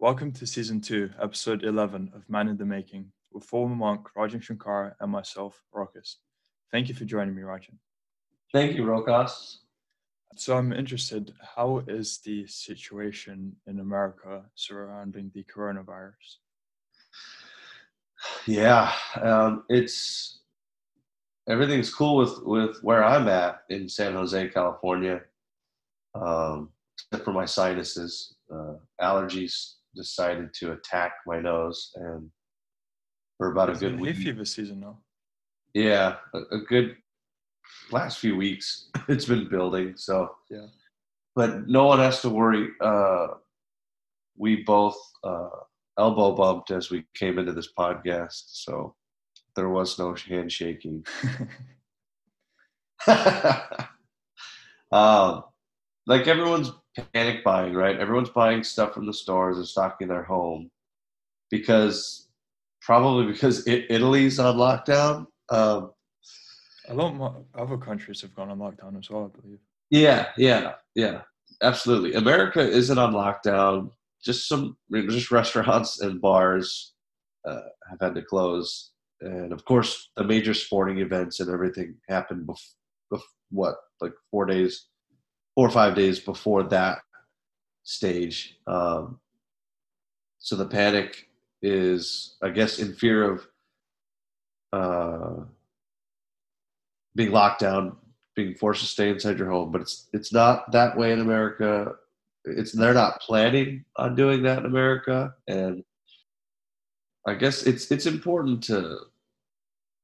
Welcome to season two, episode 11 of Man in the Making, with former monk Rajan Shankar and myself, Rokas. Thank you for joining me, Rajan. Thank you, Rokas. So, I'm interested how is the situation in America surrounding the coronavirus? Yeah, um, it's everything's cool with with where I'm at in San Jose, California, um, except for my sinuses. Uh, allergies decided to attack my nose, and for about a good hay week, fever season now. yeah, a, a good last few weeks, it's been building. So Yeah. but no one has to worry. Uh, we both uh, elbow bumped as we came into this podcast, so there was no handshaking. um, like everyone's panic buying, right? Everyone's buying stuff from the stores and stocking their home because probably because it, Italy's on lockdown. Um, a lot more other countries have gone on lockdown as well, I believe. yeah, yeah, yeah, absolutely. America isn't on lockdown. Just some, just restaurants and bars uh, have had to close, and of course, the major sporting events and everything happened before, bef- what like four days, four or five days before that stage. Um, so the panic is, I guess, in fear of uh, being locked down, being forced to stay inside your home. But it's it's not that way in America. It's they're not planning on doing that in America, and I guess it's it's important to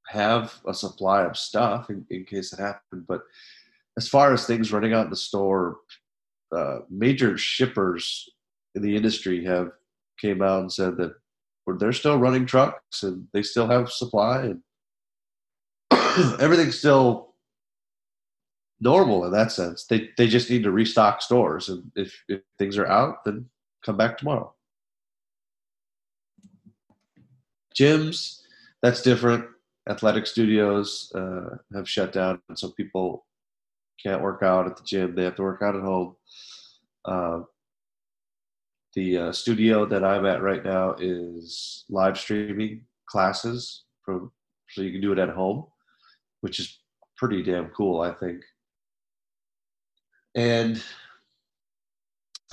have a supply of stuff in, in case it happened. But as far as things running out in the store, uh, major shippers in the industry have came out and said that they're still running trucks and they still have supply and everything's still normal in that sense. They they just need to restock stores and if, if things are out, then come back tomorrow. Gyms, that's different. Athletic studios uh, have shut down, and so people can't work out at the gym. They have to work out at home. Uh, the uh, studio that I'm at right now is live streaming classes from, so you can do it at home, which is pretty damn cool, I think. And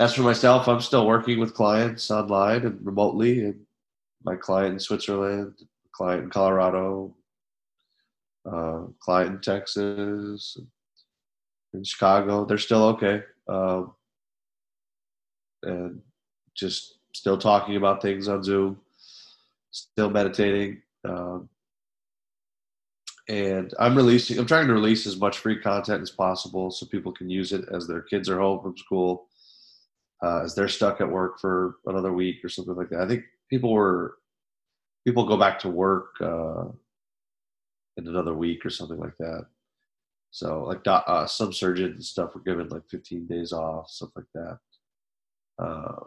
as for myself, I'm still working with clients online and remotely, and my client in Switzerland, client in Colorado, uh, client in Texas, in Chicago. They're still okay. Um, and just still talking about things on Zoom, still meditating. Um, and I'm releasing, I'm trying to release as much free content as possible so people can use it as their kids are home from school, uh, as they're stuck at work for another week or something like that. I think people were, people go back to work uh, in another week or something like that. So like uh, some surgeons and stuff were given like 15 days off, stuff like that. Uh,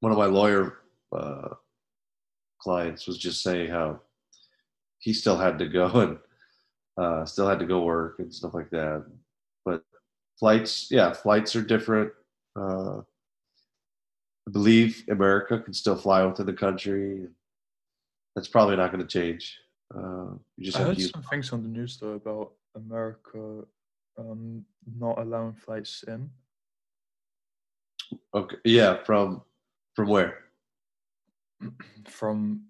one of my lawyer uh, clients was just saying how he still had to go and uh, still had to go work and stuff like that. But flights, yeah, flights are different. Uh, I believe America can still fly within the country. That's probably not going to change. Uh, you just I heard some things on the news though about America um, not allowing flights in. Okay, yeah, from from where? from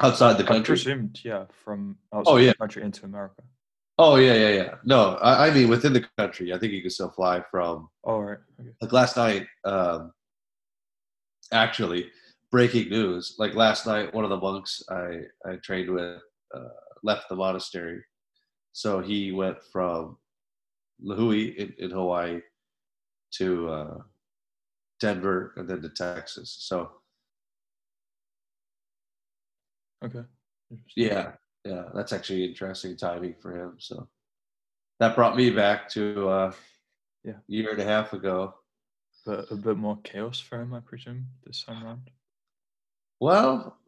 Outside the I country. presumed, yeah, from outside Oh, yeah. the country into America. Oh yeah, yeah, yeah. No, I, I mean within the country. I think you can still fly from All right. Okay. like last night um actually breaking news like last night one of the monks i i trained with uh, left the monastery so he went from Lihue in, in hawaii to uh, denver and then to texas so Okay. Yeah yeah that's actually interesting timing for him so that brought me back to uh Yeah. a year and a half ago But a bit more chaos for him, I presume, this time around. Well,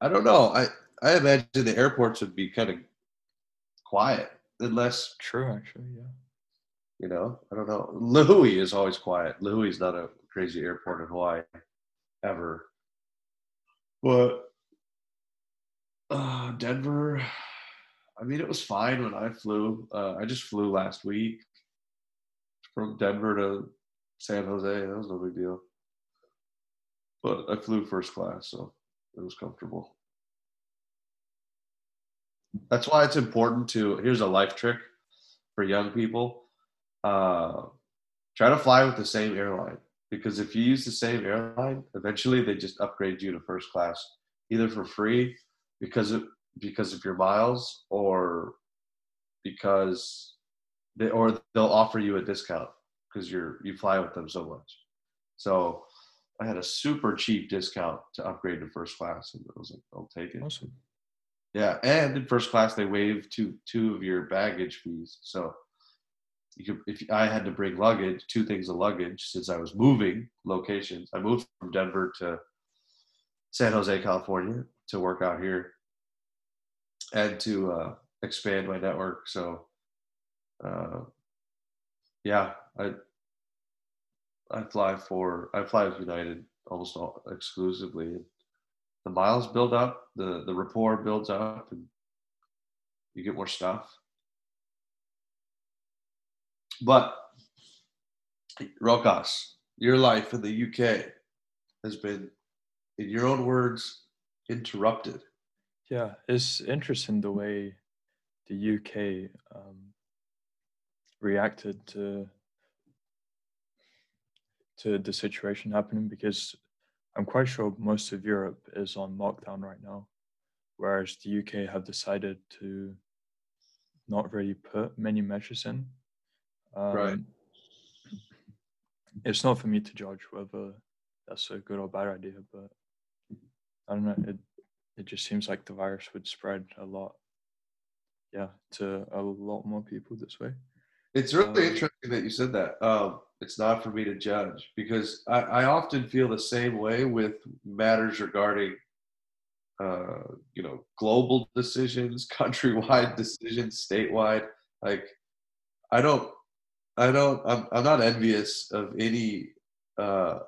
I don't know. I I imagine the airports would be kind of quiet unless True, actually, yeah. You know, I don't know. Lihue is always quiet. Lihue is not a crazy airport in Hawaii ever. But uh, Denver, I mean, it was fine when I flew. Uh, I just flew last week from Denver to San Jose. That was no big deal. But I flew first class, so it was comfortable. That's why it's important to. Here's a life trick for young people. Uh, try to fly with the same airline because if you use the same airline, eventually they just upgrade you to first class, either for free because of because of your miles or because they or they'll offer you a discount because you're you fly with them so much. So I had a super cheap discount to upgrade to first class, and I was like, I'll take it. Awesome. Yeah, and in first class they waive two two of your baggage fees. So you could, if I had to bring luggage, two things of luggage, since I was moving locations. I moved from Denver to San Jose, California, to work out here and to uh, expand my network. So, uh, yeah, I I fly for I fly with United almost all, exclusively. The miles build up, the the rapport builds up, and you get more stuff. But Rokas, your life in the UK has been, in your own words, interrupted. Yeah, it's interesting the way the UK um, reacted to to the situation happening because I'm quite sure most of Europe is on lockdown right now, whereas the UK have decided to not really put many measures in. Um, Right. It's not for me to judge whether that's a good or bad idea, but I don't know. It it just seems like the virus would spread a lot, yeah, to a lot more people this way. It's really Um, interesting that you said that. Um, it's not for me to judge because I, I often feel the same way with matters regarding, uh, you know, global decisions, countrywide decisions, statewide. Like, I don't, I don't, I'm, I'm not envious of any uh,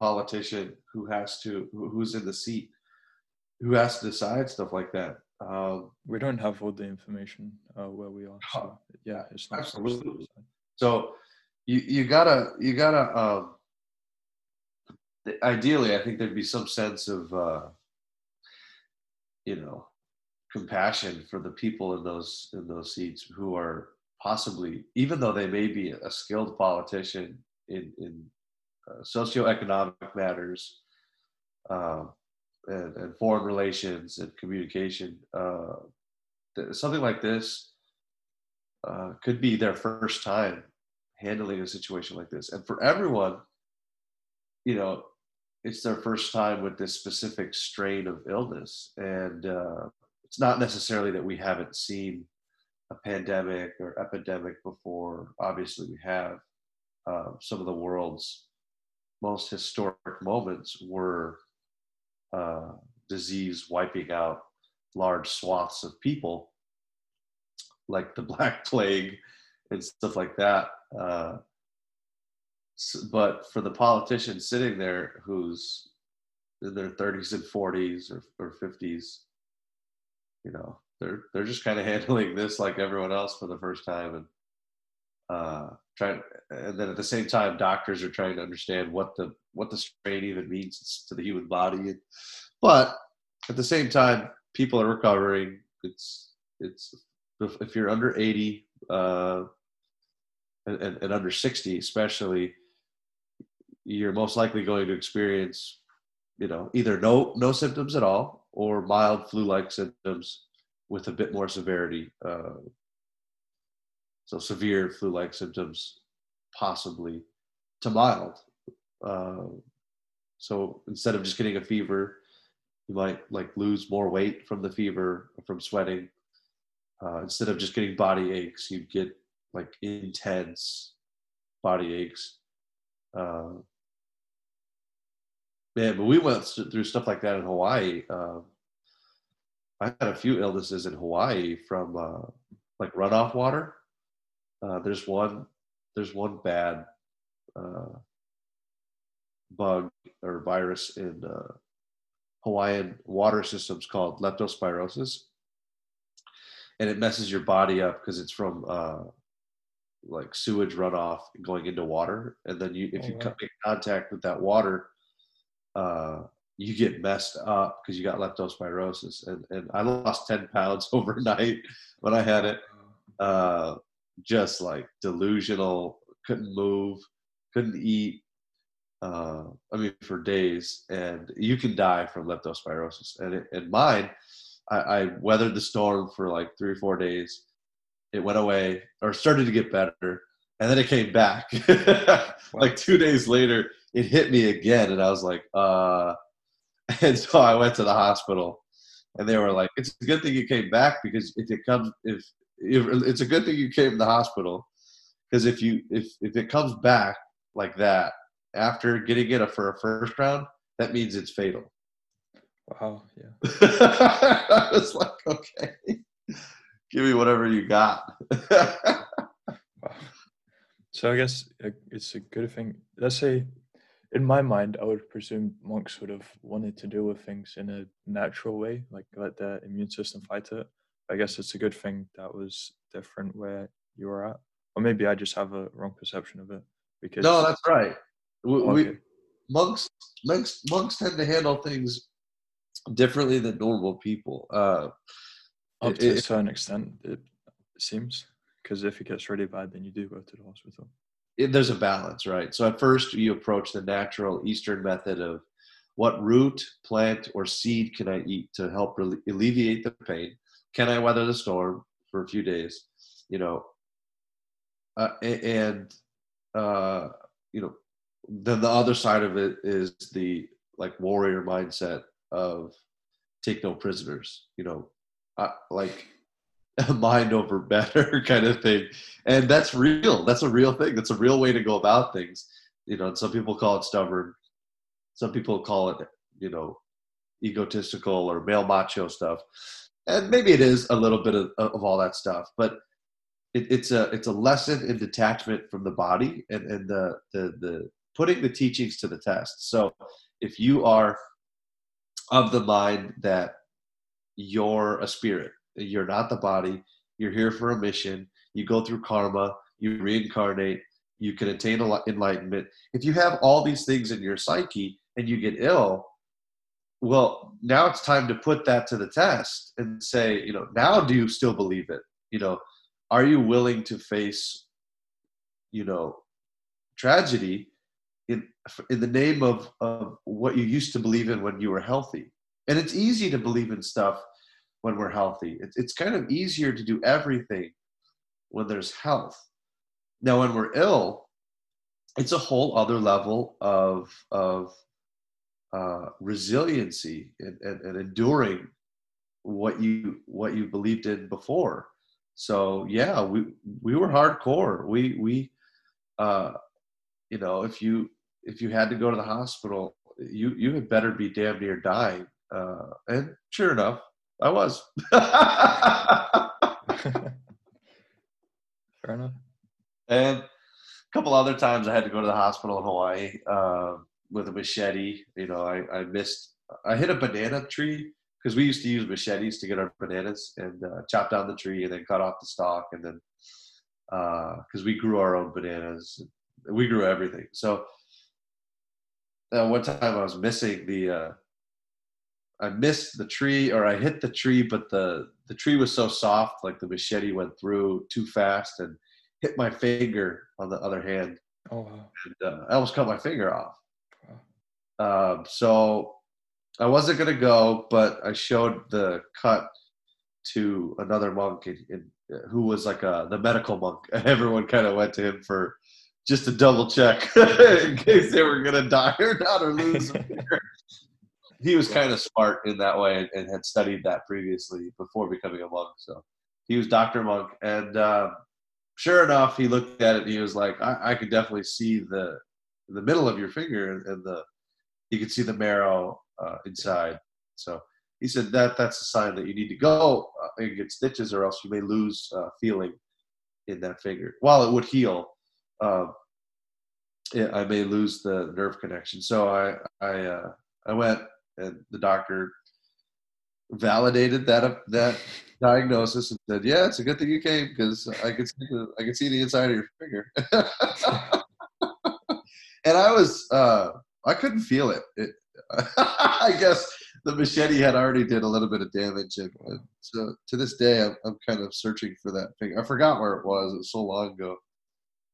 politician who has to, who, who's in the seat, who has to decide stuff like that. Um, We don't have all the information uh, where we are, so yeah, it's not. absolutely. So you you gotta you gotta um ideally I think there'd be some sense of uh you know compassion for the people in those in those seats who are possibly even though they may be a skilled politician in in uh, socioeconomic matters um and, and foreign relations and communication uh th- something like this uh, could be their first time handling a situation like this. And for everyone, you know, it's their first time with this specific strain of illness. And uh, it's not necessarily that we haven't seen a pandemic or epidemic before. Obviously, we have. Uh, some of the world's most historic moments were uh, disease wiping out large swaths of people, like the Black Plague and stuff like that. Uh, but for the politician sitting there who's in their 30s and 40s or, or 50s, you know, they're they're just kind of handling this like everyone else for the first time and uh, trying. And then at the same time, doctors are trying to understand what the what the strain even means to the human body. But at the same time, people are recovering. It's it's if, you're under 80 uh, and, and, and under 60 especially you're most likely going to experience you know either no no symptoms at all or mild flu-like symptoms with a bit more severity uh, so severe flu-like symptoms possibly to mild uh, so instead of just getting a fever you might like lose more weight from the fever from sweating uh, instead of just getting body aches, you'd get like intense body aches. Uh, man, but we went through stuff like that in Hawaii. Uh, I had a few illnesses in Hawaii from uh, like runoff water. Uh, there's one there's one bad uh, bug or virus in uh, Hawaiian water systems called leptospirosis, and it messes your body up because it's from uh, like sewage runoff going into water, and then you if Oh, you wow. come in contact with that water, uh, you get messed up because you got leptospirosis, and and I lost ten pounds overnight when I had it. Uh, just like delusional, couldn't move, couldn't eat. Uh, I mean, for days, and you can die from leptospirosis. And it, and mine, I, I weathered the storm for like three or four days. It went away or started to get better, and then it came back. like two days later, it hit me again, and I was like, uh. And so I went to the hospital, and they were like, "It's a good thing you came back because if it comes, if, if it's a good thing you came to the hospital, because if you if if it comes back like that after getting it for a first round, that means it's fatal." Wow. Yeah. I was like, "Okay, give me whatever you got." Wow. So I guess it's a good thing. Let's say, in my mind, I would presume monks would have wanted to deal with things in a natural way, like let their immune system fight it. I guess it's a good thing that was different where you were at, or maybe I just have a wrong perception of it. Because no, that's right. We, Oh, we monks monks monks tend to handle things differently than normal people. Uh, up it- to a certain extent, it seems. Because if it gets really bad, then you do go to the hospital. it, there's a balance, right? So at first you approach the natural Eastern method of what root, plant, or seed can I eat to help alleviate the pain? Can I weather the storm for a few days? You know, uh, and uh, you know, then the other side of it is the like warrior mindset of take no prisoners. You know, uh, like mind over better kind of thing. And that's real. That's a real thing. That's a real way to go about things. You know some people call it stubborn. Some people call it you know egotistical or male macho stuff and maybe it is a little bit of, of all that stuff but it, it's a it's a lesson in detachment from the body and, and the, the the putting the teachings to the test. So if you are of the mind that you're a spirit you're not the body you're here for a mission you go through karma you reincarnate you can attain enlightenment. If you have all these things in your psyche and you get ill well now it's time to put that to the test and say you know now do you still believe it? You know are you willing to face you know tragedy in in the name of of what you used to believe in when you were healthy? And it's easy to believe in stuff when we're healthy. It's, it's kind of easier to do everything when there's health. Now when we're ill it's a whole other level of of uh, resiliency and, and, and enduring what you what you believed in before. So yeah we we were hardcore. We we uh you know if you if you had to go to the hospital you you had better be damn near dying. Uh and sure enough i was. Fair enough. and a couple other times I had to go to the hospital in Hawaii. Uh, with a machete. You know, I, I missed, I hit a banana tree because we used to use machetes to get our bananas and uh, chop down the tree and then cut off the stalk and then because we grew our own bananas, we grew everything. So uh, one time I was missing the, uh, I missed the tree or I hit the tree, but the the tree was so soft, like the machete went through too fast and hit my finger on the other hand. Oh wow. And, uh, I almost cut my finger off. Um, so I wasn't gonna go, but I showed the cut to another monk in, in, who was like a, the medical monk. Everyone kind of went to him for just to double check in case they were gonna die or not or lose. he was kind of smart in that way and, had studied that previously before becoming a monk. So he was Doctor Monk, and um, sure enough, he looked at it and he was like, "I, I could definitely see the the middle of your finger and, and the you could see the marrow uh, inside." So he said that that's a sign that you need to go uh, and get stitches, or else you may lose uh, feeling in that finger. While it would heal, yeah, I may lose the nerve connection. So I I uh, I went and the doctor validated that that diagnosis and said, "Yeah, it's a good thing you came because I could see the I could see the inside of your finger." and I was uh, I couldn't feel it. it I guess the machete had already did a little bit of damage, and, and so to this day, I'm, I'm kind of searching for that finger. I forgot where it was. It was so long ago.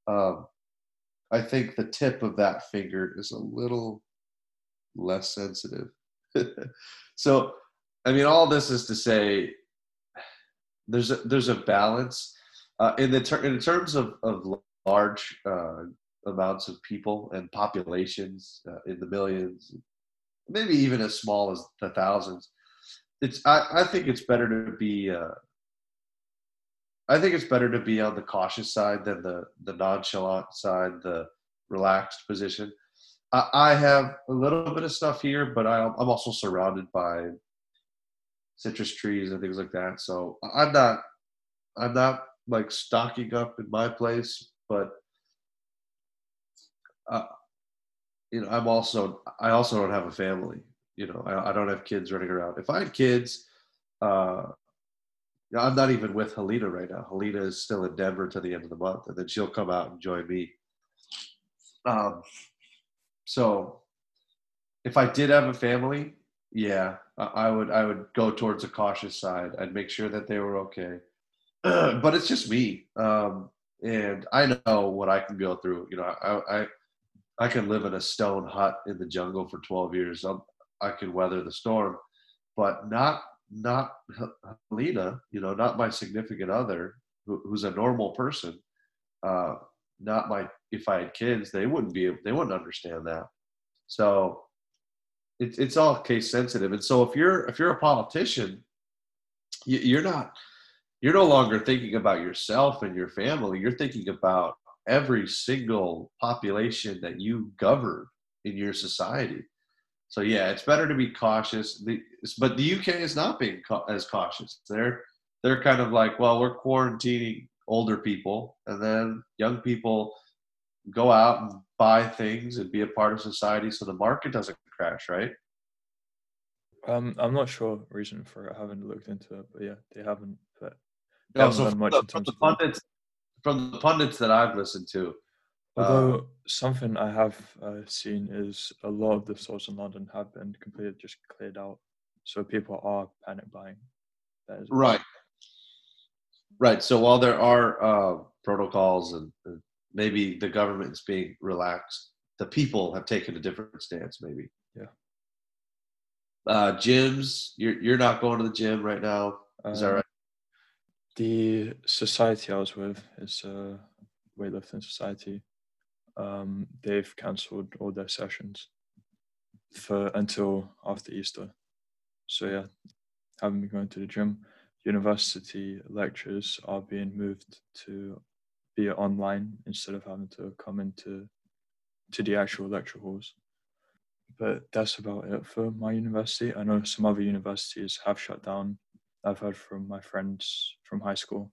Um, I think the tip of that finger is a little less sensitive. so, I mean, all this is to say, there's a, there's a balance uh, in the ter- in terms of of large uh, amounts of people and populations uh, in the millions, maybe even as small as the thousands. It's I, I think it's better to be uh, I think it's better to be on the cautious side than the the nonchalant side, the relaxed position. I, I have a little bit of stuff here, but I, I'm also surrounded by citrus trees and things like that. So I'm not I'm not like stocking up in my place, but uh, you know I'm also I also don't have a family. You know I, I don't have kids running around. If I had kids, uh, I'm not even with Helena right now. Helena is still in Denver to the end of the month, and then she'll come out and join me. Um, so if I did have a family, yeah, I would I would go towards a cautious side. I'd make sure that they were okay. but it's just me, um, and I know what I can go through. You know, I I, I can live in a stone hut in the jungle for 12 years. I'm, I can weather the storm, but not not Helena, you know, not my significant other, who, who's a normal person, uh, not my. If I had kids, they wouldn't be. They wouldn't understand that. So it's it's all case sensitive. And so if you're if you're a politician, you, you're not. You're no longer thinking about yourself and your family. You're thinking about every single population that you govern in your society. So yeah, it's better to be cautious. The, but the UK is not being ca- as cautious. They're they're kind of like, well, we're quarantining older people, and then young people go out and buy things and be a part of society, so the market doesn't crash, right? Um, I'm not sure reason for it. I haven't looked into it, but yeah, they haven't. But they No, haven't so done much the, in terms the pundits, from the pundits that I've listened to, Although uh, something I have uh, seen is a lot of the stores in London have been completely just cleared out, so people are panic buying. That is right, right. So while there are uh, protocols and, and maybe the government's being relaxed, the people have taken a different stance. Maybe. Yeah. Uh, gyms, you're you're not going to the gym right now. Is that Um, right? The society I was with is a weightlifting society. Um, they've cancelled all their sessions for until after Easter. So yeah, haven't been going to the gym. University lectures are being moved to be online instead of having to come into to the actual lecture halls. But that's about it for my university. I know some other universities have shut down. I've heard from my friends from high school.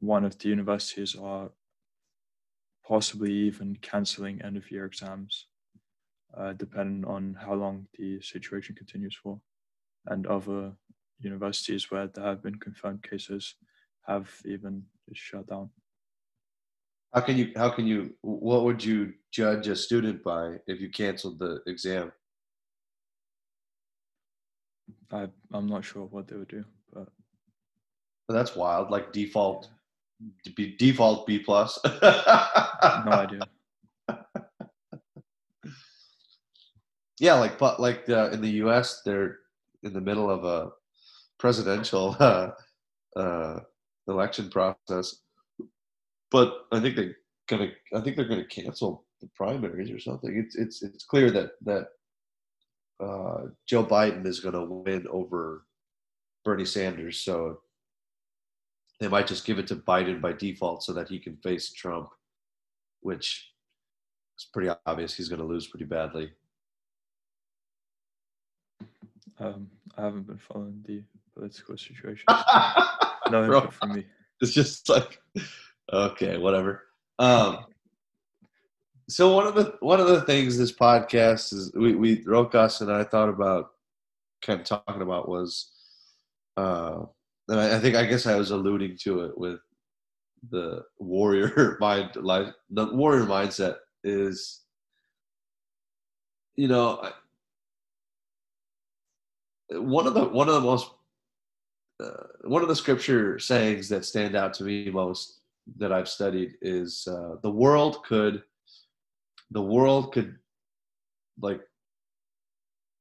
One of the universities are possibly even cancelling end of year exams, uh, depending on how long the situation continues for. And other universities where there have been confirmed cases have even shut down. How can you? How can you? What would you judge a student by if you canceled the exam? I, I'm not sure what they would do, that's wild. Like default, be default B plus. no idea. Yeah, like but like uh, in the U.S., they're in the middle of a presidential uh, uh, election process, but I think they're gonna. I think they're gonna cancel the primaries or something. It's it's it's clear that that uh, Joe Biden is gonna win over Bernie Sanders, so they might just give it to Biden by default so that he can face Trump, which is pretty obvious he's gonna lose pretty badly. Um, I haven't been following the political situation. Bro, No input from me. it's just like okay, whatever. Um, so one of the one of the things this podcast is we we Rokas and I thought about kind of talking about was uh I, I think I guess I was alluding to it with the warrior mind life the warrior mindset is you know one of the one of the most uh, one of the scripture sayings that stand out to me most that I've studied is uh, the world could the world could like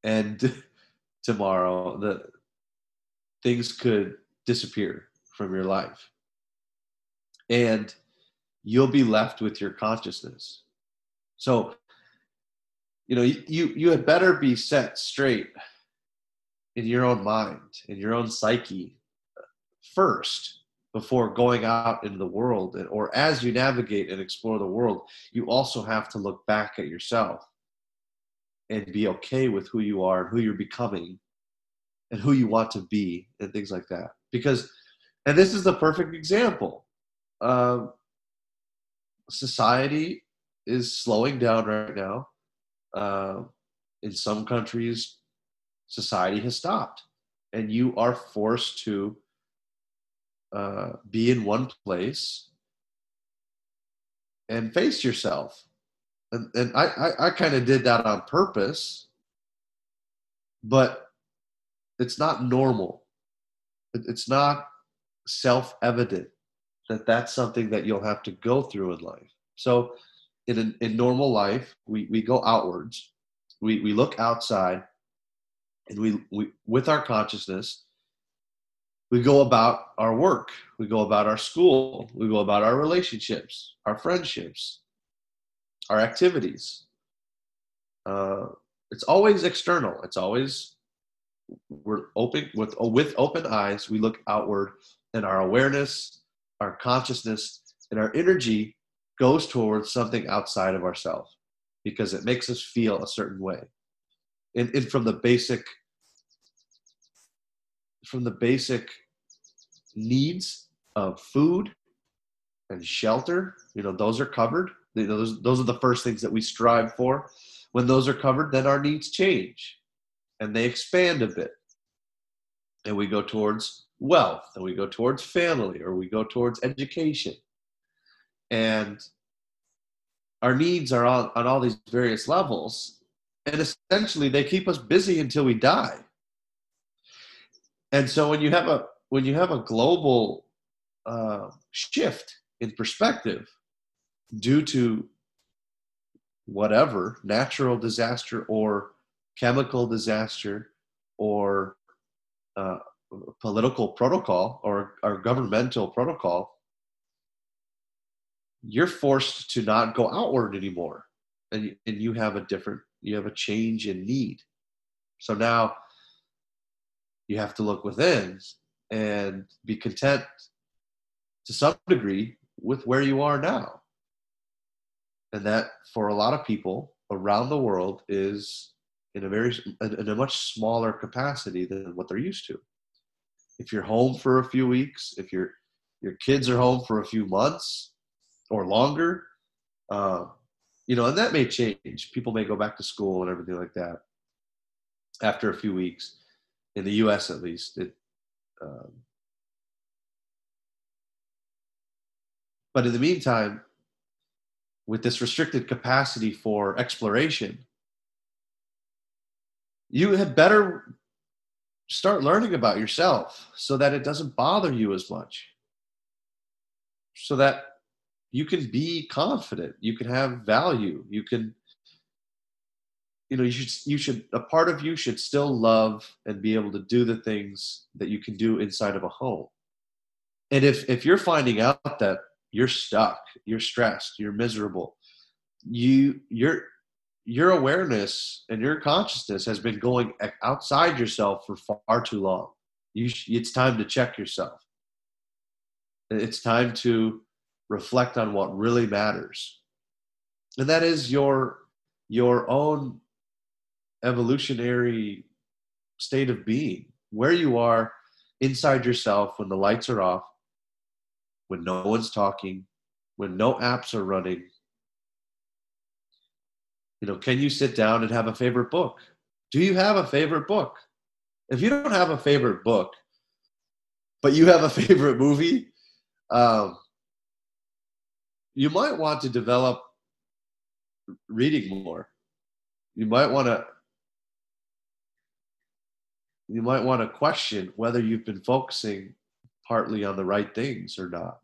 end tomorrow. The things could disappear from your life. And you'll be left with your consciousness. So you know you you had better be set straight in your own mind in your own psyche first before going out into the world. And, or as you navigate and explore the world you also have to look back at yourself and be okay with who you are and who you're becoming and who you want to be and things like that because and this is the perfect example society is slowing down right now uh, in some countries society has stopped and you are forced to uh, be in one place and face yourself. And, and I, I, I kind of did that on purpose, but it's not normal. It, it's not self evident that that's something that you'll have to go through in life. So, in, in normal life, we, we go outwards, we, we look outside, and we, we with our consciousness, we go about our work, we go about our school, we go about our relationships, our friendships, our activities. Uh, it's always external. It's always we're open with with open eyes. We look outward, and our awareness, our consciousness, and our energy goes towards something outside of ourselves because it makes us feel a certain way. And, and from the basic from the basic needs of food and shelter, you know, those are covered. You know, those, those are the first things that we strive for. When those are covered, then our needs change and they expand a bit. And we go towards wealth, and we go towards family, or we go towards education. And our needs are on, on all these various levels. And essentially, they keep us busy until we die. And so when you have a when you have a global uh, shift in perspective due to whatever natural disaster or chemical disaster or uh, political protocol or, or governmental protocol, you're forced to not go outward anymore. And, and you have a different, you have a change in need. So now you have to look within and be content to some degree with where you are now. And that for a lot of people around the world is in a very in a much smaller capacity than what they're used to. If you're home for a few weeks, if your your kids are home for a few months or longer, uh, you know, and that may change. People may go back to school and everything like that after a few weeks. In the U.S., at least, it um, but in the meantime, with this restricted capacity for exploration, you had better start learning about yourself so that it doesn't bother you as much. So that you can be confident, you can have value, you can you know you should you should a part of you should still love and be able to do the things that you can do inside of a home and if if you're finding out that you're stuck you're stressed you're miserable you your your awareness and your consciousness has been going outside yourself for far too long. You it's time to check yourself. It's time to reflect on what really matters. And that is your your own evolutionary state of being, where you are inside yourself when the lights are off, when no one's talking, when no apps are running, you know, can you sit down and have a favorite book? Do you have a favorite book? If you don't have a favorite book, but you have a favorite movie, um, you might want to develop reading more. You might want to you might want to question whether you've been focusing partly on the right things or not.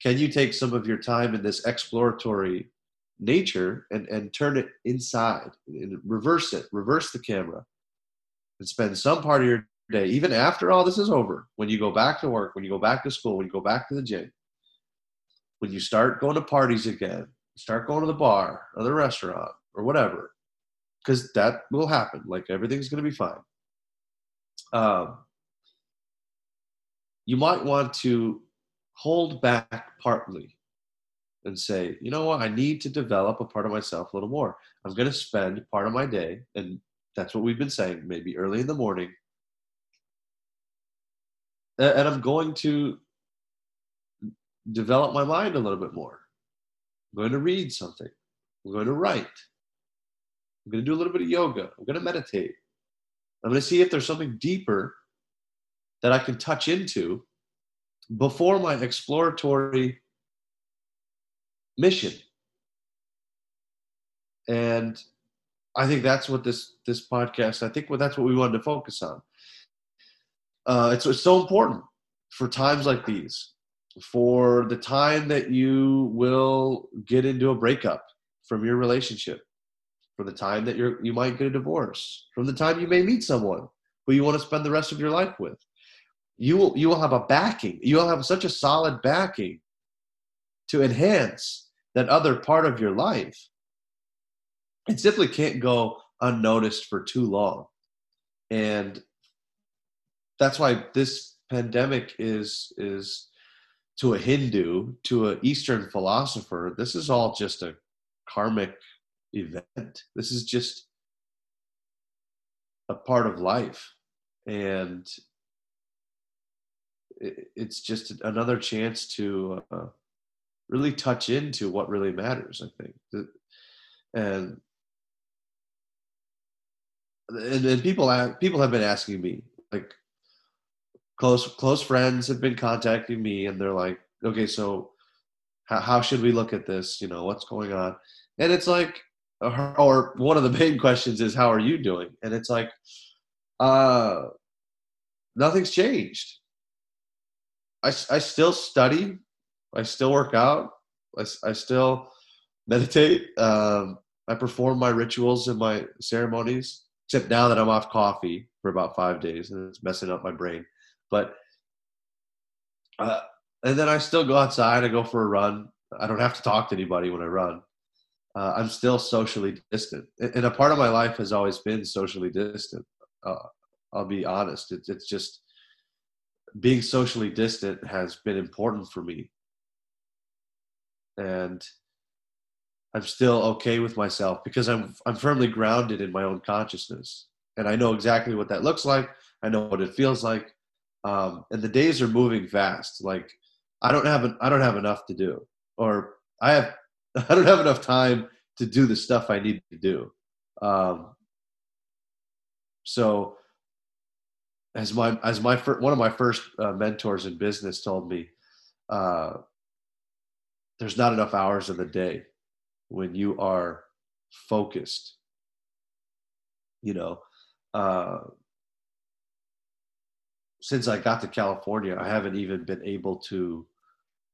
Can you take some of your time in this exploratory nature and, and turn it inside and reverse it, reverse the camera, and spend some part of your day, even after all this is over, when you go back to work, when you go back to school, when you go back to the gym, when you start going to parties again, start going to the bar or the restaurant or whatever, because that will happen. Like everything's going to be fine. Um, you might want to hold back partly and say, you know what, I need to develop a part of myself a little more. I'm going to spend part of my day, and that's what we've been saying, maybe early in the morning. And I'm going to develop my mind a little bit more. I'm going to read something. I'm going to write. I'm going to do a little bit of yoga. I'm going to meditate. I'm going to see if there's something deeper that I can touch into before my exploratory mission. And I think that's what this this podcast. I think what that's what we wanted to focus on. Uh, it's, it's so important for times like these for the time that you will get into a breakup from your relationship, for the time that you're you might get a divorce, from the time you may meet someone who you want to spend the rest of your life with. You will you will have a backing. You will have such a solid backing to enhance that other part of your life. It simply can't go unnoticed for too long. And that's why this pandemic is is to a Hindu, to an Eastern philosopher, this is all just a karmic event. This is just a part of life. And it's just another chance to uh, really touch into what really matters, I think. And and, and people people have been asking me like close close friends have been contacting me and they're like okay so how, how should we look at this? You know what's going on? And it's like or one of the main questions is how are you doing? And it's like uh nothing's changed. I, I still study i still work out i, I still meditate um, i perform my rituals and my ceremonies except now that i'm off coffee for about five days and it's messing up my brain but uh, and then I still go outside. I go for a run. I don't have to talk to anybody when I run. Uh, I'm still socially distant, and a part of my life has always been socially distant. Uh, I'll be honest. It's it's just being socially distant has been important for me, and I'm still okay with myself because I'm I'm firmly grounded in my own consciousness, and I know exactly what that looks like. I know what it feels like, um, and the days are moving fast. Like I don't have an, I don't have enough to do, or I have I don't have enough time to do the stuff I need to do. Um, so as my as my fir- one of my first uh, mentors in business told me, uh, there's not enough hours in the day when you are focused. You know, uh, since I got to California, I haven't even been able to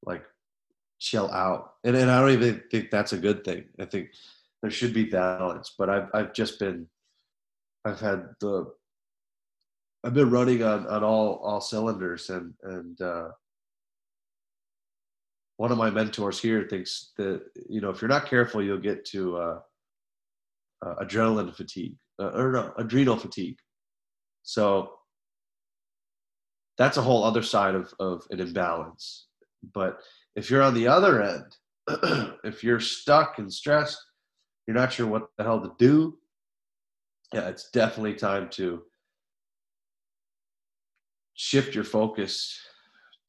like chill out. And and I don't even think that's a good thing. I think there should be balance, but I've I've just been I've had the I've been running on on all all cylinders and and uh one of my mentors here thinks that you know if you're not careful you'll get to uh, uh adrenaline fatigue uh, or no adrenal fatigue so that's a whole other side of, of an imbalance. But if you're on the other end, if you're stuck and stressed, you're not sure what the hell to do, yeah, it's definitely time to shift your focus.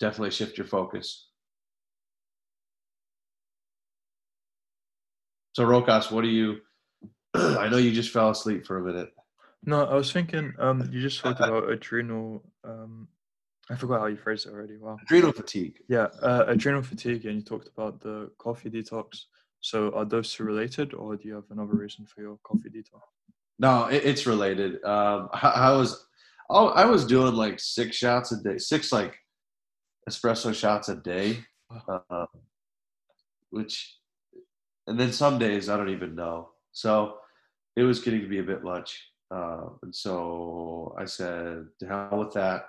Definitely shift your focus. So Rokas, what do you? I know you just fell asleep for a minute. No, I was thinking. Um, you just talked about adrenal. Um, I forgot how you phrased it already. Wow. Adrenal fatigue. Yeah, uh, adrenal fatigue, and you talked about the coffee detox. So are those two related, or do you have another reason for your coffee detox? No, it, it's related. Um, I, I was, oh, I was doing like six shots a day, six like espresso shots a day, uh, which, and then some days I don't even know. So it was getting to be a bit much, uh, and so I said, "To hell with that."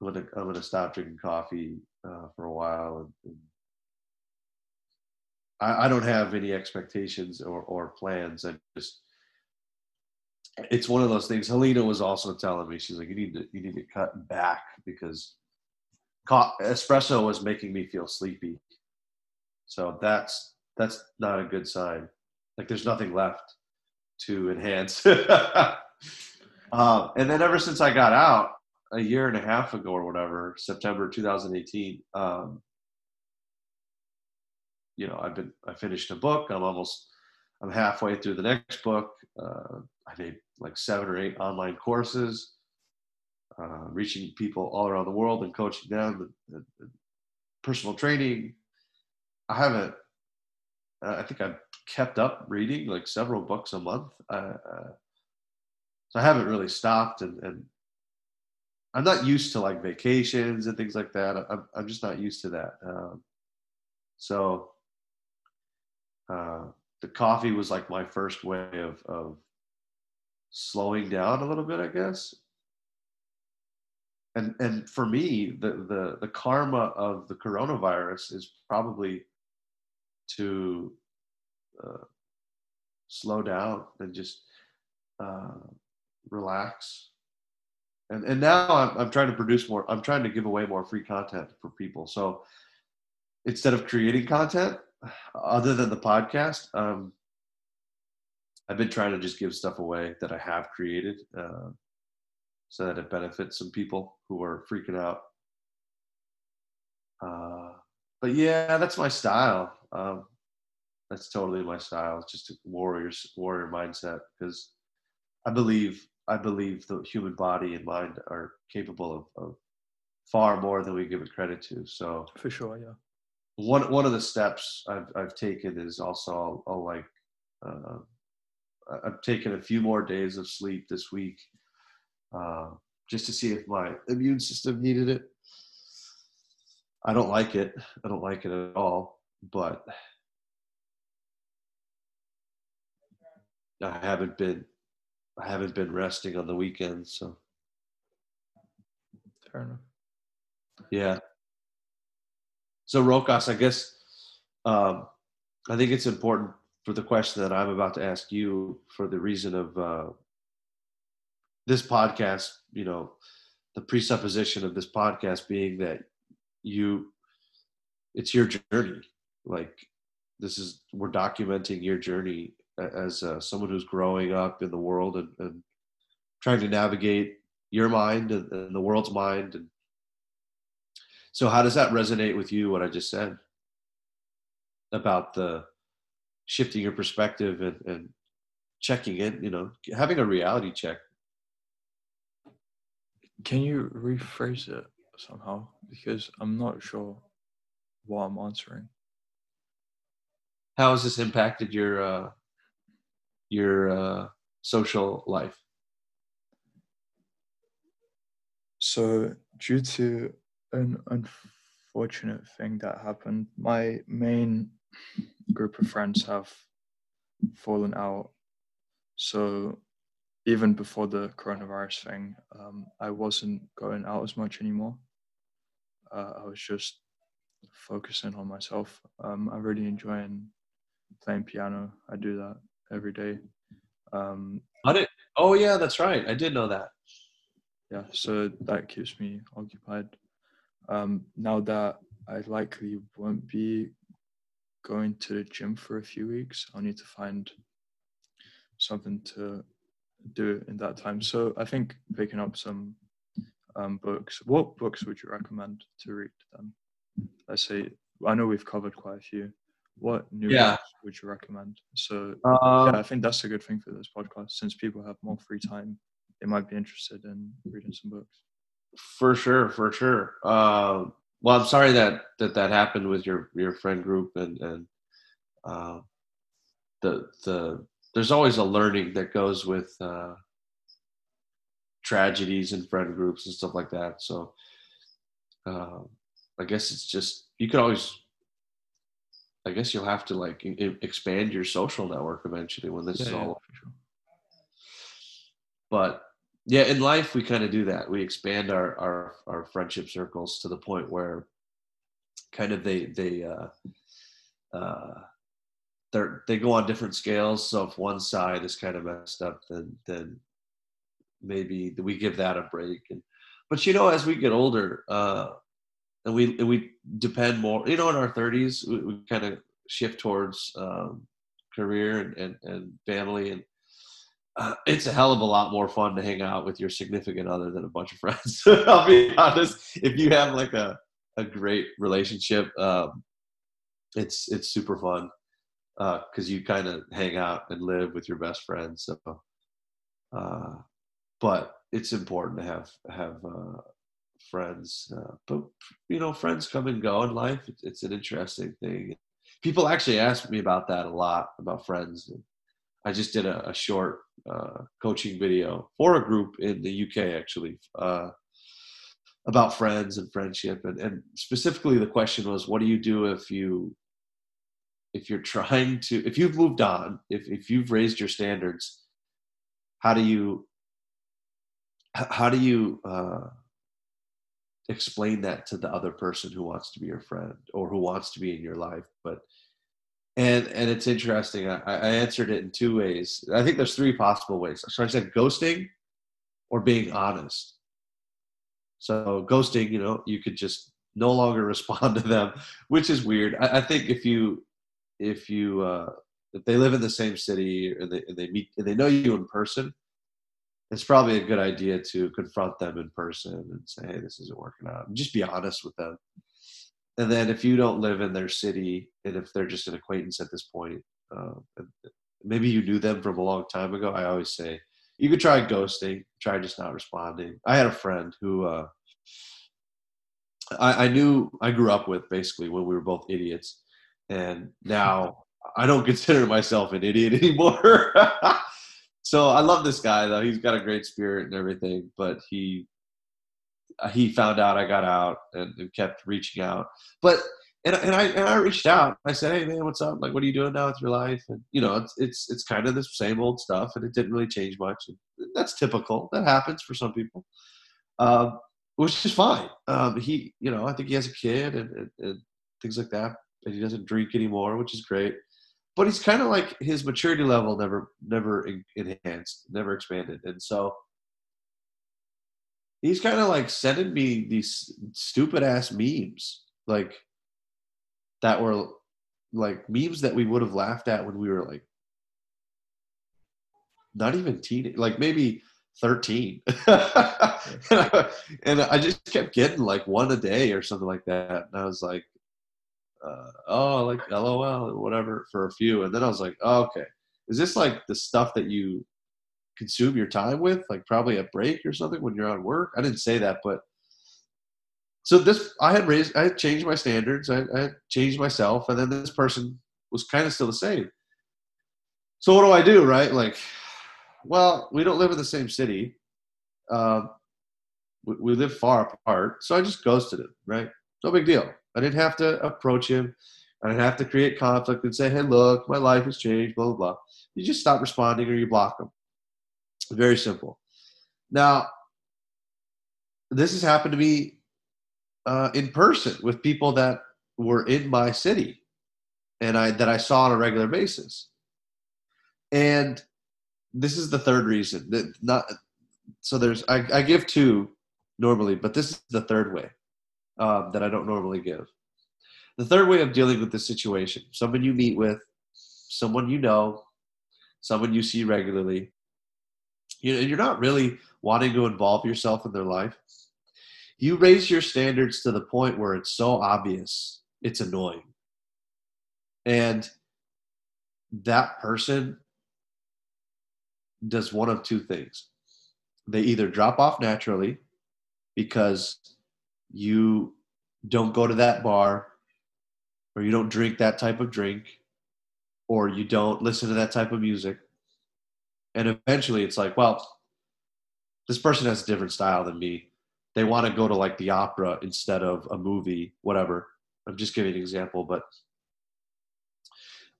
I'm gonna I'm gonna stop drinking coffee uh, for a while, and, and I, I, don't have any expectations or, or plans. I just it's one of those things. Helena was also telling me she's like, you need to you need to cut back because co- espresso was making me feel sleepy. So that's that's not a good sign. Like there's nothing left to enhance. um, and then ever since I got out, a year and a half ago or whatever, September 2018. Um, you know, I've been I finished a book. I'm almost I'm halfway through the next book. Uh, I made like seven or eight online courses, uh, reaching people all around the world and coaching them, personal training. I haven't. I think I've kept up reading like several books a month. Uh, so I haven't really stopped and, and I'm not used to like vacations and things like that. I'm I'm just not used to that. Um, so uh, the coffee was like my first way of of slowing down a little bit, I guess. And and for me, the the the karma of the coronavirus is probably to uh, slow down and just uh, relax. And and now I'm, I'm trying to produce more i'm trying to give away more free content for people. So instead of creating content other than the podcast um, i've been trying to just give stuff away that i have created uh, so that it benefits some people who are freaking out. Uh, but yeah that's my style um, that's totally my style it's just a warrior warrior mindset because i believe I believe the human body and mind are capable of, of far more than we give it credit to. So for sure, yeah. One one of the steps I've I've taken is also I'll, I'll like uh, I've taken a few more days of sleep this week, uh, just to see if my immune system needed it. I don't like it. I don't like it at all. But I haven't been I haven't been resting on the weekends, so. Fair enough. Yeah. So Rokas, I guess um, I think it's important for the question that I'm about to ask you for the reason of uh, this podcast. You know, the presupposition of this podcast being that you, it's your journey. Like this is we're documenting your journey as uh, someone who's growing up in the world and, and trying to navigate your mind and, and, the world's mind. And so how does that resonate with you what i just said? About the shifting your perspective and, and checking in you know having a reality check. Can you rephrase it somehow because i'm not sure what i'm answering how has this impacted your uh, your uh, social life? So, due to an unfortunate thing that happened, my main group of friends have fallen out. So, even before the coronavirus thing, um, I wasn't going out as much anymore. Uh, I was just focusing on myself. Um, I'm really enjoying playing piano. I do that every day. Um, I did. Oh yeah, that's right. I did know that. Yeah, so that keeps me occupied. Um, now that I likely won't be going to the gym for a few weeks, I'll need to find something to do in that time. So I think picking up some um, books. What books would you recommend to read then? I say I know we've covered quite a few. what new Yeah. books would you recommend? So Um, yeah, I think that's a good thing for this podcast. Since people have more free time, they might be interested in reading some books. For sure, for sure. Um, well, I'm sorry that, that that happened with your your friend group, and and uh, the the there's always a learning that goes with uh, tragedies and friend groups and stuff like that. So, uh, I guess it's just you could always. I guess you'll have to like e- expand your social network eventually when this Yeah, is all sure. but yeah in life we kind of do that we expand our, our our friendship circles to the point where kind of they they uh uh they're they go on different scales so if one side is kind of messed up then then maybe we give that a break and but you know as we get older uh and we and we depend more you know in our 30s we, we kind of shift towards um career and, and and family and uh, it's a hell of a lot more fun to hang out with your significant other than a bunch of friends. I'll be honest. If you have like a, a great relationship, um, it's it's super fun because you kind of hang out and live with your best friends. So, uh, but it's important to have have uh, friends. Uh, but you know, friends come and go in life. It's, it's an interesting thing. People actually ask me about that a lot about friends. I just did a, a short uh, coaching video for a group in the UK actually uh, about friends and friendship, and, and specifically the question was, what do you do if you if you're trying to if you've moved on, if if you've raised your standards, how do you how do you uh, explain that to the other person who wants to be your friend or who wants to be in your life, but and and it's interesting. I, I answered it in two ways. I think there's three possible ways. So I said ghosting or being honest. So ghosting, you know, you could just no longer respond to them, which is weird. I, I think if you if you uh, if they live in the same city and they and they meet and they know you in person, it's probably a good idea to confront them in person and say, "Hey, this isn't working out." Just be honest with them. And then if you don't live in their city and if they're just an acquaintance at this point uh, maybe you knew them from a long time ago i always say you could try ghosting try just not responding. I had a friend who uh, I, I knew i grew up with basically when we were both idiots. And now i don't consider myself an idiot anymore so i love this guy though he's got a great spirit and everything but he he found out I got out and, and, kept reaching out. But and, and I and I reached out. I said, "Hey man, what's up? Like, what are you doing now with your life?" And you know, it's it's it's kind of the same old stuff, and it didn't really change much. And that's typical. That happens for some people, um, which is fine. Um, he, you know, I think he has a kid and, and, and things like that, and he doesn't drink anymore, which is great. But he's kind of like his maturity level never never enhanced, never expanded, and so he's kind of like sending me these stupid ass memes like that were like memes that we would have laughed at when we were like not even teen like maybe 13 and, I, and, I, just kept getting like one a day or something like that and i was like uh, oh like lol or whatever for a few and then i was like oh, okay is this like the stuff that you consume your time with, like probably a break or something when you're on work. I didn't say that, but so this I had raised, I had changed my standards, I, I had changed myself, and then this person was kind of still the same. So what do I do, right? Like, well, we don't live in the same city. Um, we, we live far apart, so I just ghosted him, right? No big deal. I didn't have to approach him. I didn't have to create conflict and say, "Hey, look, my life has changed." Blah blah blah. You just stop responding or you block them. Very simple. Now, this has happened to me uh, in person with people that were in my city and I that I saw on a regular basis. And this is the third reason that not so there's I, I give two normally, but this is the third way um, that I don't normally give. The third way of dealing with this situation: someone you meet with, someone you know, someone you see regularly, you know, you're not really wanting to involve yourself in their life. You raise your standards to the point where it's so obvious, it's annoying. and that person does one of two things they either drop off naturally because you don't go to that bar or you don't drink that type of drink or you don't listen to that type of music. And eventually it's like well this person has a different style than me. They want to go to like the opera instead of a movie whatever. I'm just giving an example but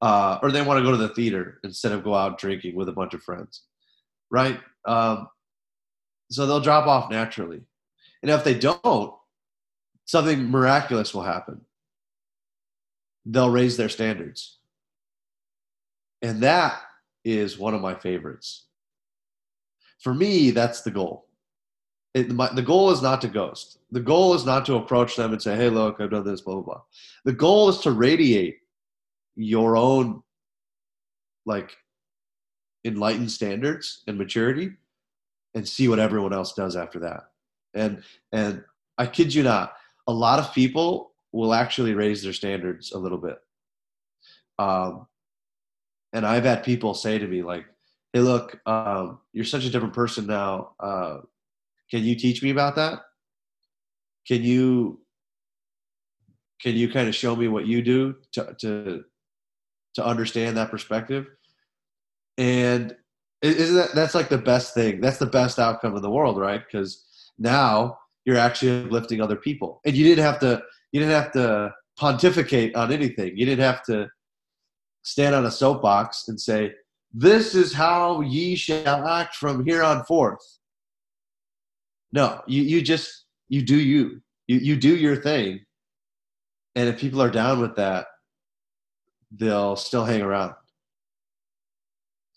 uh, or they want to go to the theater instead of go out drinking with a bunch of friends right? Um, so they'll drop off naturally. And if they don't something miraculous will happen they'll raise their standards and that is one of my favorites. For me, that's the goal. It, my, the goal is not to ghost. The goal is not to approach them and say, hey, look, I've done this, blah, blah, blah. The goal is to radiate your own, like, enlightened standards and maturity and see what everyone else does after that. And, and I kid you not, a lot of people will actually raise their standards a little bit. Um, and I've had people say to me like, "Hey, look, um, you're such a different person now. Uh, can you teach me about that? Can you can you kind of show me what you do to to to understand that perspective?" And isn't that that's like the best thing? That's the best outcome in the world, right? Because now you're actually uplifting other people, and you didn't have to you didn't have to pontificate on anything. You didn't have to stand on a soapbox and say, This is how ye shall act from here on forth. No, you, you just, you do you. You, you do your thing. And if people are down with that, they'll still hang around.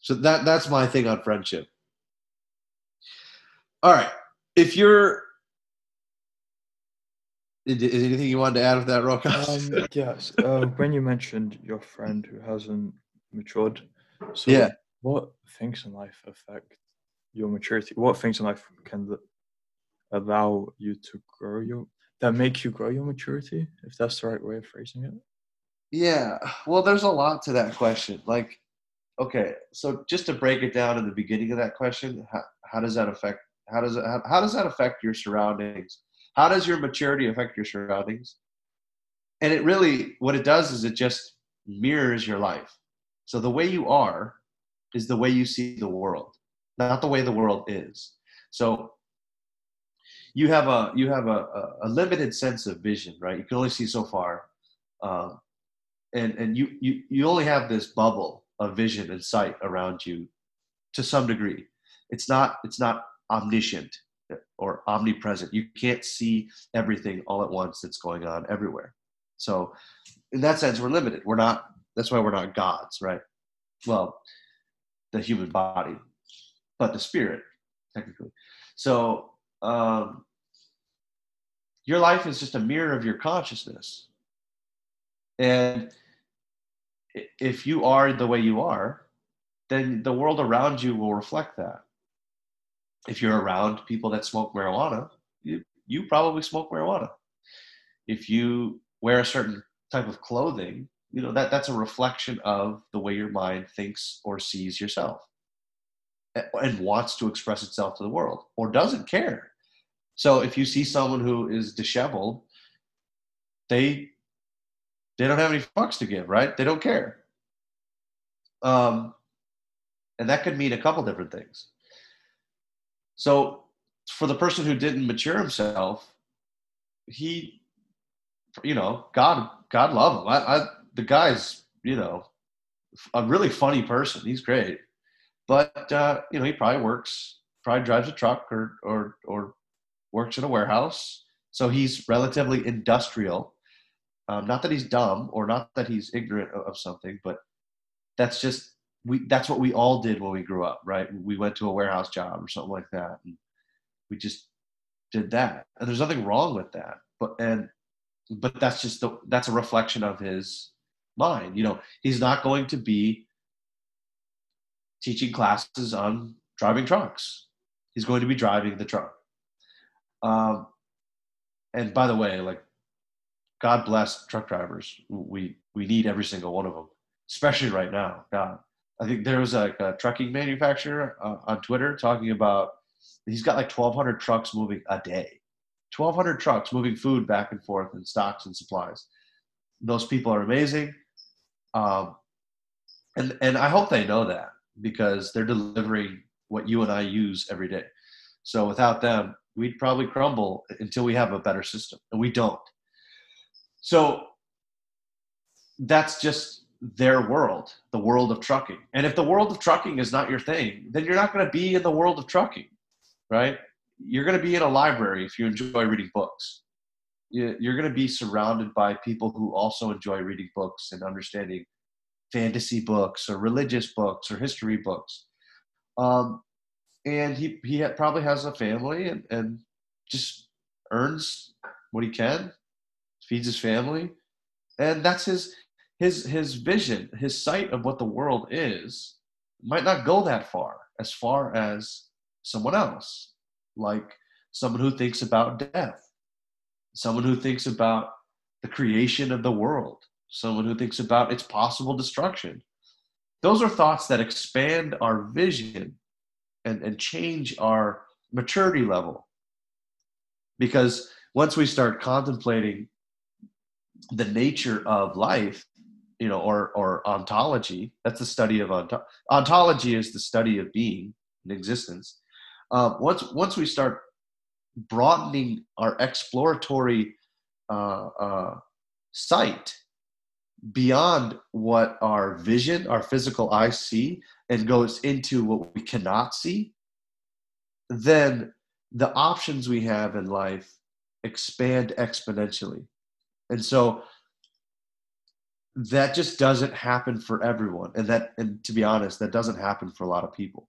So that, that's my thing on friendship. All right. If you're is anything you wanted to add with that, Rokas? Um, yes. Uh, when you mentioned your friend who hasn't matured, so yeah. what things in life affect your maturity? What things in life can allow you to grow your that make you grow your maturity? If that's the right way of phrasing it. Yeah. Well, there's a lot to that question. Like, okay, so just to break it down in the beginning of that question, how, how does that affect? How does it? How, how does that affect your surroundings? How does your maturity affect your surroundings? And it really, what it does is it just mirrors your life. So the way you are is the way you see the world, not the way the world is. So you have a you have a, a, limited sense of vision, right? You can only see so far, um, and and you you you only have this bubble of vision and sight around you to some degree. It's not it's not omniscient or omnipresent. You can't see everything all at once that's going on everywhere. So, in that sense, we're limited. We're not. That's why we're not gods, right? Well, the human body, but the spirit, technically. So, um, your life is just a mirror of your consciousness, and if you are the way you are, then the world around you will reflect that if you're around people that smoke marijuana, you, you probably smoke marijuana. If you wear a certain type of clothing, you know that that's a reflection of the way your mind thinks or sees yourself and wants to express itself to the world or doesn't care. So if you see someone who is disheveled, they they don't have any fucks to give, right? They don't care. Um, and that could mean a couple different things. So for the person who didn't mature himself, he, you know, God, God love him. I, I, the guy's, you know, a really funny person. He's great, but uh, you know, he probably works, probably drives a truck or or or works in a warehouse. So he's relatively industrial. Um, not that he's dumb or not that he's ignorant of, of something, but that's just we that's what we all did when we grew up, right? We went to a warehouse job or something like that, and we just did that. And there's nothing wrong with that, but and but that's just the that's a reflection of his mind. You know, he's not going to be teaching classes on driving trucks. He's going to be driving the truck. Um, and by the way, like God bless truck drivers. We we need every single one of them, especially right now. God, I think there was a, a trucking manufacturer uh, on Twitter talking about he's got like 1,200 trucks moving a day, 1,200 trucks moving food back and forth and stocks and supplies. Those people are amazing, um, and and I hope they know that because they're delivering what you and I use every day. So without them, we'd probably crumble until we have a better system, and we don't. So that's just their world, the world of trucking. And if the world of trucking is not your thing, then you're not going to be in the world of trucking, right? You're going to be in a library if you enjoy reading books. You're going to be surrounded by people who also enjoy reading books and understanding fantasy books or religious books or history books. Um, and he, he probably has a family and, and just earns what he can feeds his family, and that's his his his vision, his sight of what the world is might not go that far, as far as someone else, like someone who thinks about death, someone who thinks about the creation of the world, someone who thinks about its possible destruction. Those are thoughts that expand our vision and, and change our maturity level. Because once we start contemplating the nature of life you know or or ontology. That's the study of ont- ontology is the study of being and existence. Uh, once once we start broadening our exploratory uh, uh, sight beyond what our vision our physical eye see and goes into what we cannot see then the options we have in life expand exponentially. And so that just doesn't happen for everyone. And that, and to be honest, that doesn't happen for a lot of people.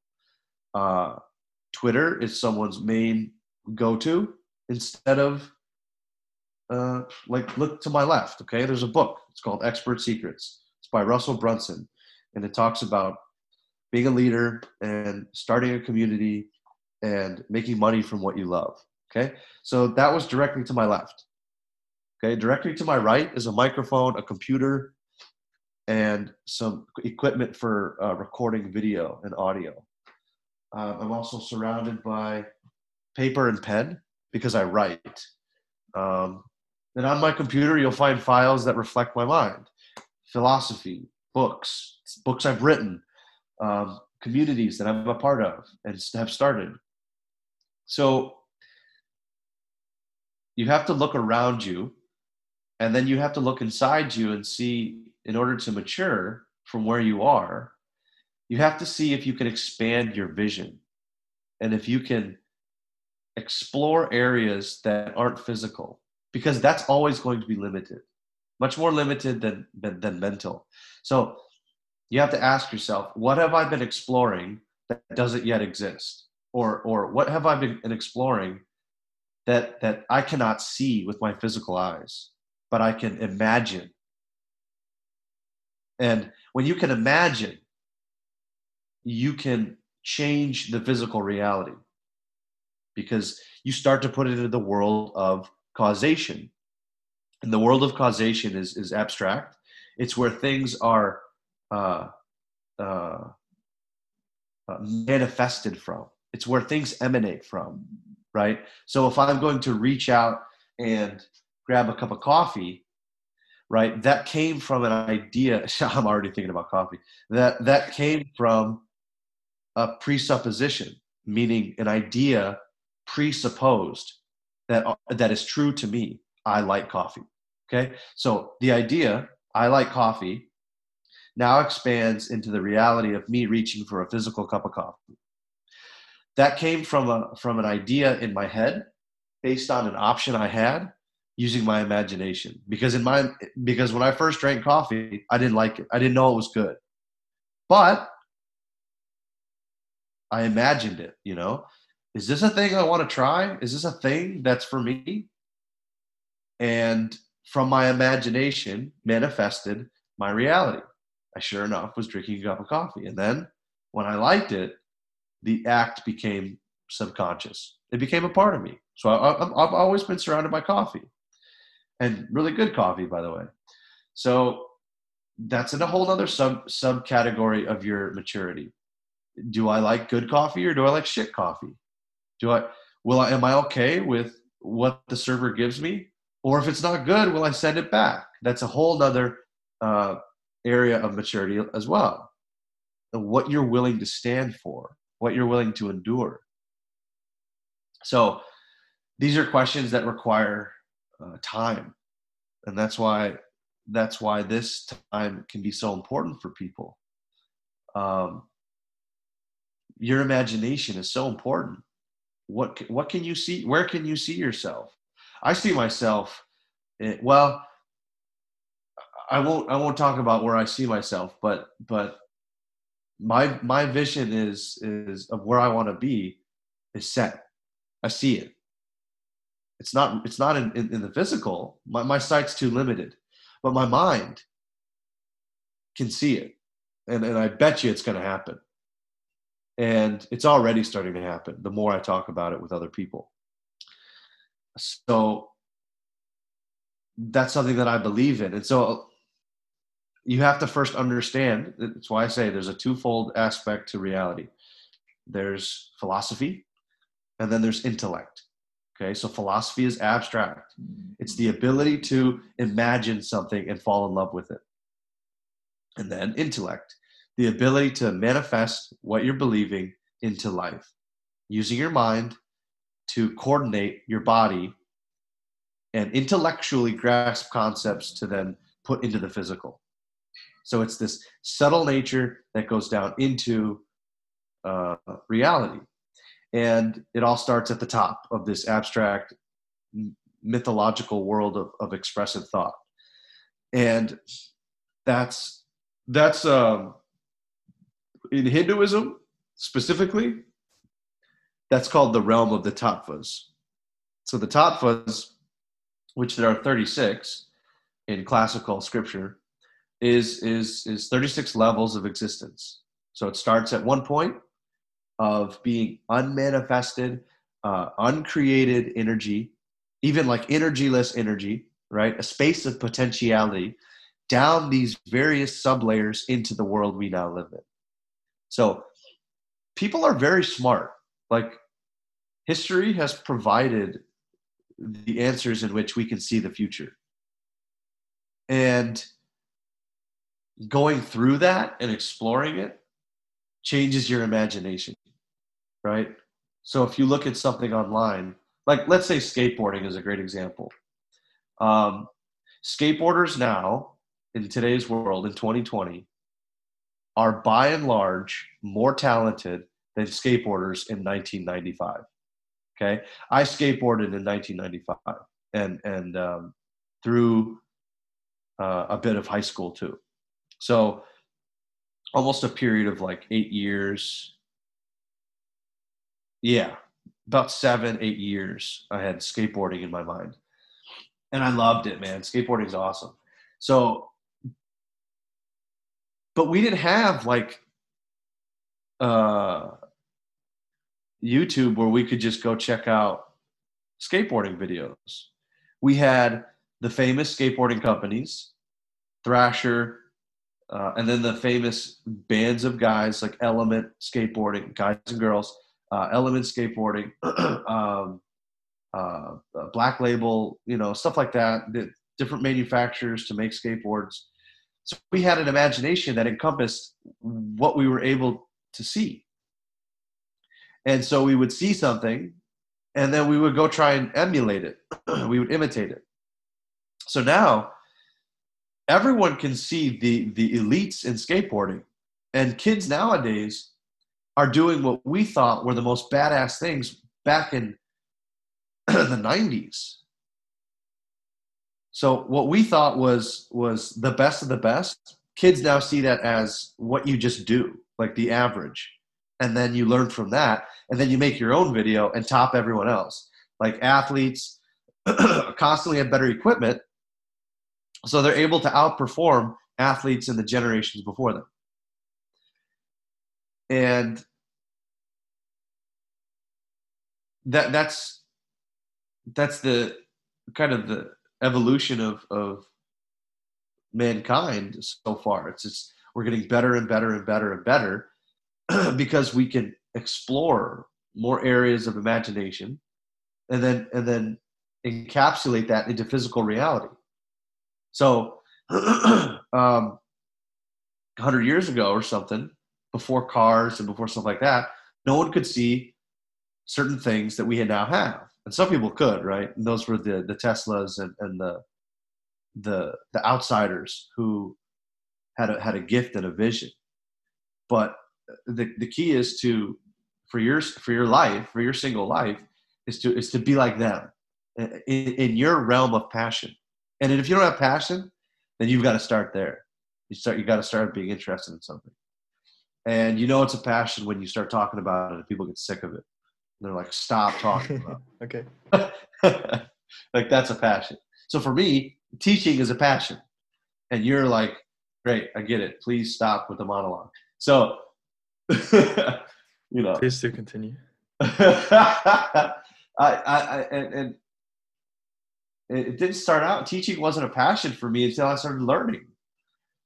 Uh, Twitter is someone's main go to instead of, uh, like, look to my left. Okay. There's a book. It's called Expert Secrets. It's by Russell Brunson. And it talks about being a leader and starting a community and making money from what you love. Okay. So that was directly to my left. Okay, directly to my right is a microphone, a computer, and some equipment for uh, recording video and audio. Uh, I'm also surrounded by paper and pen because I write. Um, and on my computer, you'll find files that reflect my mind philosophy, books, books I've written, um, communities that I'm a part of and have started. So you have to look around you and then you have to look inside you and see in order to mature from where you are you have to see if you can expand your vision and if you can explore areas that aren't physical because that's always going to be limited much more limited than, than, than mental. So you have to ask yourself what have i been exploring that doesn't yet exist? Or or what have i been exploring that that i cannot see with my physical eyes but I can imagine. And when you can imagine, you can change the physical reality because you start to put it into the world of causation. And the world of causation is, is abstract, it's where things are uh, uh, uh, manifested from, it's where things emanate from, right? So if I'm going to reach out and grab a cup of coffee right? That came from an idea. I'm already thinking about coffee. That that came from a presupposition meaning an idea presupposed that that is true to me. I like coffee okay? So the idea i like coffee now expands into the reality of me reaching for a physical cup of coffee. That came from a from an idea in my head based on an option i had using my imagination because in my because when I first drank coffee, I didn't like it. I didn't know it was good. But I imagined it, you know. Is this a thing I want to try? Is this a thing that's for me? And from my imagination manifested my reality. I sure enough was drinking a cup of coffee. And then when I liked it, the act became subconscious. It became a part of me. So I, have always been surrounded by coffee. And really good coffee, by the way. So that's in a whole other sub subcategory of your maturity. Do I like good coffee or do I like shit coffee? Do I will I am I okay with what the server gives me? Or if it's not good, will I send it back? That's a whole other uh, area of maturity as well. What you're willing to stand for, what you're willing to endure. So these are questions that require uh, time, and that's why that's why this time can be so important for people. Um, your imagination is so important. What what can you see? Where can you see yourself? I see myself. In, well, I won't I won't talk about where I see myself, but but my my vision is is of where I want to be is set. I see it. It's not it's not in, in, in the physical. My my sight's too limited but my mind can see it. And, and I bet you it's going to happen. And it's already starting to happen the more I talk about it with other people. So that's something that I believe in. And so you have to first understand that's why I say there's a twofold aspect to reality there's philosophy, and then there's intellect. Okay, so philosophy is abstract. It's the ability to imagine something and fall in love with it. And then intellect, the ability to manifest what you're believing into life, using your mind to coordinate your body and intellectually grasp concepts to then put into the physical. So it's this subtle nature that goes down into uh, reality and it all starts at the top of this abstract mythological world of, of expressive thought. And that's that's um, in hinduism specifically that's called the realm of the tattvas. So the tattvas which there are 36 in classical scripture is is is 36 levels of existence. So it starts at one point of being unmanifested, uh, uncreated energy, even like energyless energy, right? A space of potentiality down these various sublayers into the world we now live in. So people are very smart. Like history has provided the answers in which we can see the future. And going through that and exploring it changes your imagination right? So if you look at something online, like let's say skateboarding is a great example. Um, skateboarders now in today's world in 2020 are by and large more talented than skateboarders in 1995. Okay, I skateboarded in 1995 and and um, through uh, a bit of high school too. So almost a period of like eight years, yeah, about seven, eight years, I had skateboarding in my mind. And I loved it, man. Skateboarding is awesome. So, but we didn't have like uh, YouTube where we could just go check out skateboarding videos. We had the famous skateboarding companies, Thrasher, uh, and then the famous bands of guys like Element Skateboarding, guys and girls uh, Element Skateboarding, um, uh, Black Label, you know, stuff like that. The different manufacturers to make skateboards. So we had an imagination that encompassed what we were able to see. And so we would see something, and then we would go try and emulate it. we would imitate it. So now everyone can see the the elites in skateboarding, and kids nowadays are doing what we thought were the most badass things back in the 90s. So what we thought was was the best of the best, kids now see that as what you just do, like the average. And then you learn from that and then you make your own video and top everyone else. Like athletes constantly have better equipment so they're able to outperform athletes in the generations before them. And that that's that's the kind of the evolution of of mankind so far. It's just we're getting better and better and better and better because we can explore more areas of imagination and then and then encapsulate that into physical reality. So um, 100 years ago or something, before cars and before stuff like that, no one could see certain things that we now have. And some people could, right? And those were the, the Teslas and, and the, the, the outsiders who had a, had a gift and a vision. But the, the key is to, for your, for your life, for your single life, is to, is to be like them eh, in, in your realm of passion. And if you don't have passion, then you've got to start there. You start. You got to start being interested in something, and you know it's a passion when you start talking about it, and people get sick of it. They're like, "Stop talking about." okay. like that's a passion. So for me, teaching is a passion, and you're like, "Great, I get it. Please stop with the monologue. So, you know, please do continue. I, I, I, and, and it didn't start out. Teaching wasn't a passion for me until I started learning.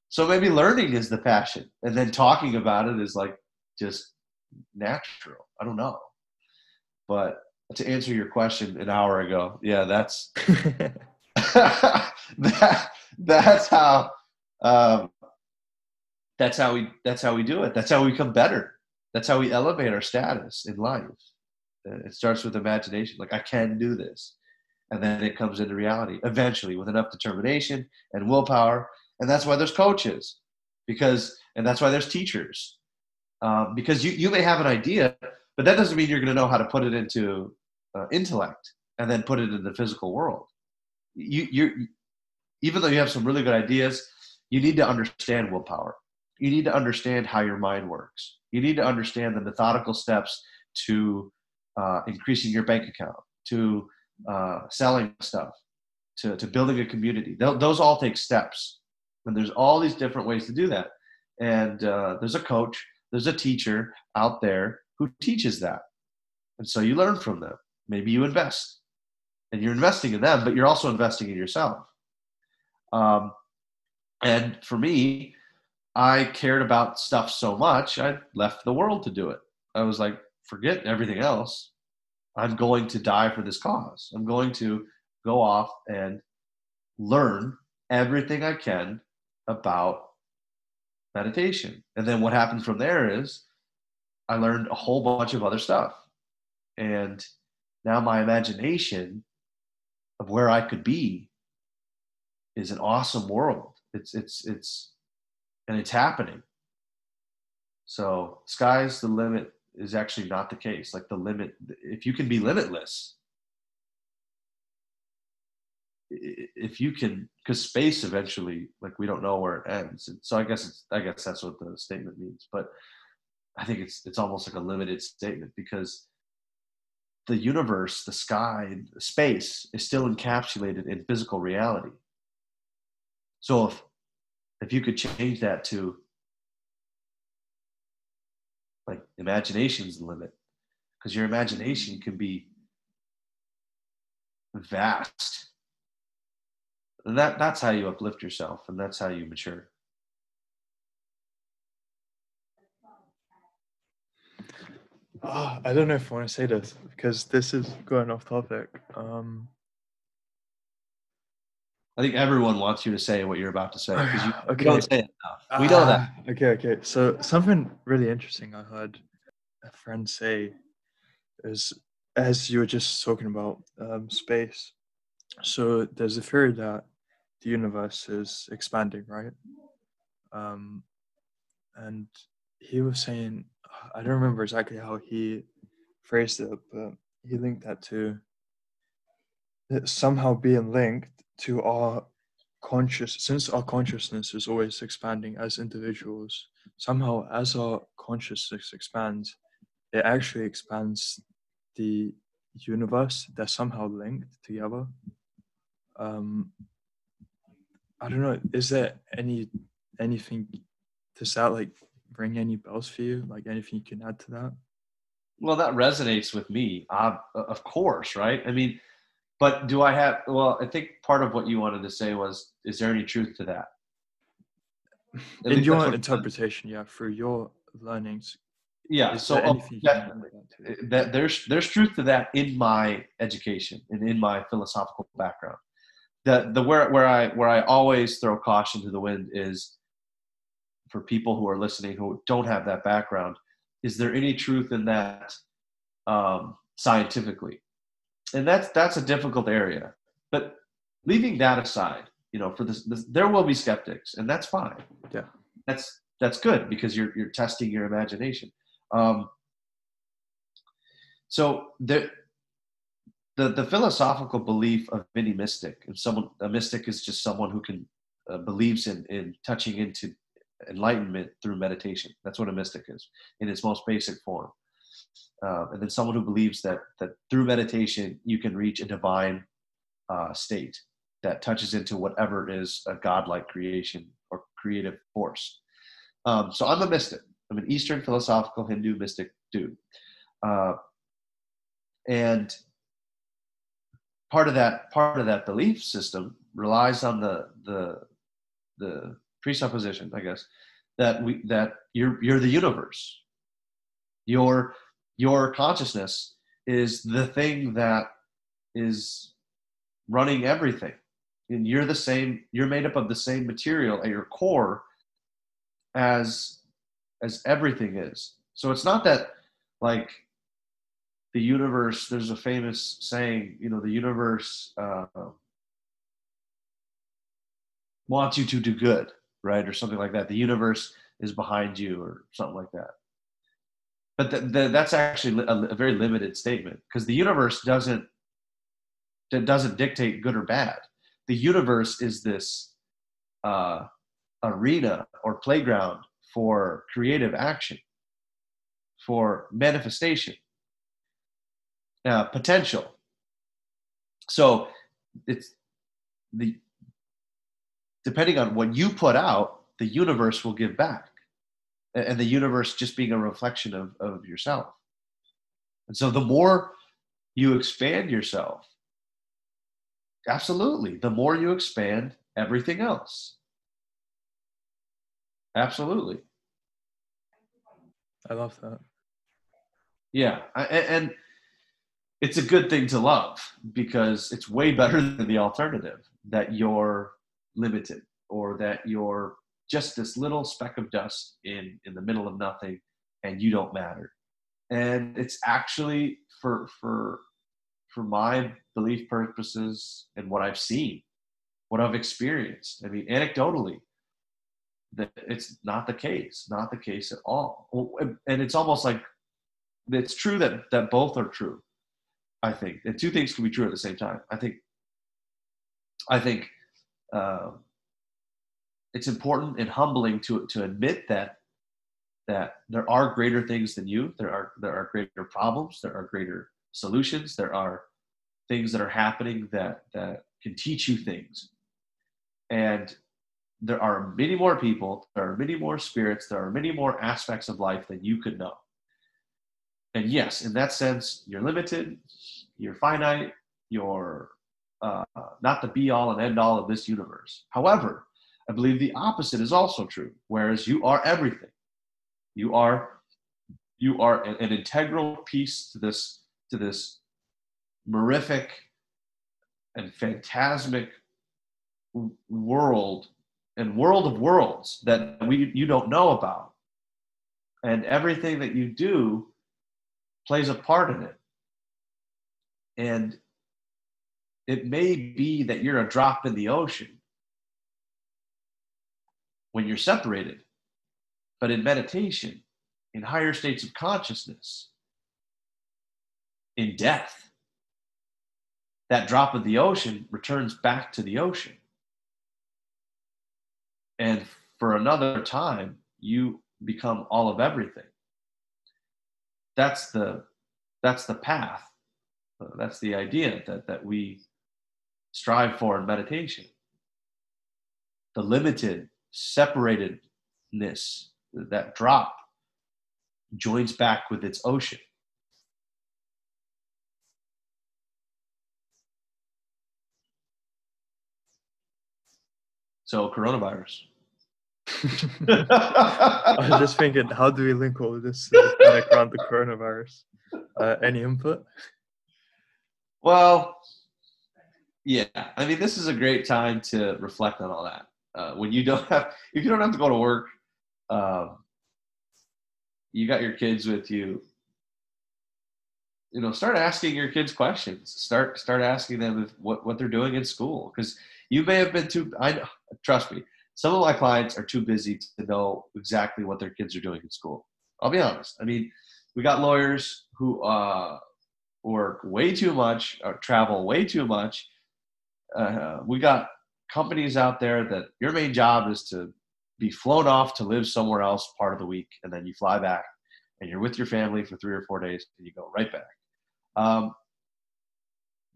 So maybe learning is the passion, and then talking about it is like just natural. I don't know, but to answer your question an hour ago, yeah, that's that, that's how um, that's how we that's how we do it. That's how we become better. That's how we elevate our status in life. It starts with imagination. Like I can do this, and then it comes into reality eventually with enough determination and willpower and that's why there's coaches because and that's why there's teachers um, because you, you may have an idea but that doesn't mean you're going to know how to put it into uh, intellect and then put it in the physical world. You you even though you have some really good ideas you need to understand willpower. You need to understand how your mind works. You need to understand the methodical steps to uh, increasing your bank account to uh, selling stuff to, to building a community. Th- those all take steps. And there's all these different ways to do that. And uh, there's a coach, there's a teacher out there who teaches that. And so you learn from them. Maybe you invest and you're investing in them, but you're also investing in yourself. Um, and for me, I cared about stuff so much, I left the world to do it. I was like, forget everything else. I'm going to die for this cause. I'm going to go off and learn everything I can about meditation. And then what happens from there is I learned a whole bunch of other stuff. And now my imagination of where I could be is an awesome world. It's it's it's and it's happening. So sky's the limit is actually not the case. Like the limit if you can be limitless, if you can because space eventually like we don't know where it ends and so i guess it's i guess that's what the statement means but i think it's it's almost like a limited statement because the universe the sky space is still encapsulated in physical reality. So if if you could change that to like imagination's the limit because your imagination can be vast. That that's how you uplift yourself and that's how you mature oh, i don't know if i want to say this because this is going off topic um I think everyone wants you to say what you're about to say because you, okay. don't say it enough. We know that. Ah, okay, okay. So something really interesting I heard a friend say is as you were just talking about um, space. So there's a theory that the universe is expanding, right? Um, and he was saying, I don't remember exactly how he phrased it, but he linked that to somehow being linked to our conscious, since our consciousness is always expanding as individuals, somehow as our consciousness expands, it actually expands the universe. They're somehow linked together. Um, I don't know. Is there any anything does that like ring any bells for you? Like anything you can add to that? Well, that resonates with me. Uh, of course, right? I mean, but do I have? Well, I think part of what you wanted to say was, is there any truth to that? At In your interpretation, yeah, through your learnings, yeah. So there anything you can add definitely. that that there's there's truth to that in my education and in my philosophical background. The the where where I where I always throw caution to the wind is for people who are listening who don't have that background. Is there any truth in that um, scientifically? And that's that's a difficult area. But leaving that aside, you know, for this, this there will be skeptics, and that's fine. Yeah. that's that's good because you're you're testing your imagination. Um, so the, the the philosophical belief of any mystic, and someone a mystic is just someone who can uh, believes in in touching into enlightenment through meditation. That's what a mystic is in its most basic form. Uh, and then someone who believes that that through meditation you can reach a divine uh, state that touches into whatever is a godlike creation or creative force. Um, so I'm a mystic. I'm an Eastern philosophical Hindu mystic dude. Uh, and part of that part of that belief system relies on the the the presupposition, I guess, that we that you're you're the universe. Your your consciousness is the thing that is running everything. And you're the same, you're made up of the same material at your core as as everything is. So it's not that like the universe there's a famous saying you know the universe uh, wants you to do good right or something like that. The universe is behind you or something like that. But th- th- that's actually a, a very limited statement because the universe doesn't that doesn't dictate good or bad. The universe is this uh, arena or playground for creative action for manifestation uh, potential. So it's the depending on what you put out, the universe will give back, and the universe just being a reflection of of yourself. And so the more you expand yourself, absolutely, the more you expand everything else. Absolutely. I love that. Yeah, I- and it's a good thing to love because it's way better than the alternative that you're limited or that you're just this little speck of dust in in the middle of nothing and you don't matter. And it's actually for for for my belief purposes and what I've seen, what I've experienced. I mean, anecdotally, that it's not the case, not the case at all. Oh, and it's almost like it's true that that both are true. I think and two things can be true at the same time. I think I think uh, it's important and humbling to to admit that that there are greater things than you. There are there are greater problems. There are greater solutions. There are things that are happening that that can teach you things. And there are many more people. There are many more spirits. There are many more aspects of life than you could know. And yes, in that sense, you're limited. You're finite. You're uh, not the be all and end all of this universe. However, I believe the opposite is also true. Whereas you are everything. You are you are an, integral piece to this to this mirific and phantasmic world and world of worlds that we you don't know about. And everything that you do plays a part in it. And it may be that you're a drop in the ocean when you're separated. But in meditation, in higher states of consciousness, in death, that drop of the ocean returns back to the ocean. And for another time, you become all of everything. That's the that's the path. That's the idea that, that we strive for in meditation. The limited, separatedness, that drop joins back with its ocean. So, coronavirus. I was just thinking, how do we link all of this uh, background to coronavirus? Uh, any input? Well, yeah. I mean, this is a great time to reflect on all that. Uh, when you don't have, if you don't have to go to work, um, you got your kids with you. You know, start asking your kids questions. Start start asking them if, what what they're doing in school because you may have been too. I know, trust me. Some of my clients are too busy to know exactly what their kids are doing in school. I'll be honest. I mean, we got lawyers who uh, work way too much, or travel way too much. Uh, we got companies out there that your main job is to be flown off to live somewhere else part of the week, and then you fly back and you're with your family for three or four days, and you go right back. Um,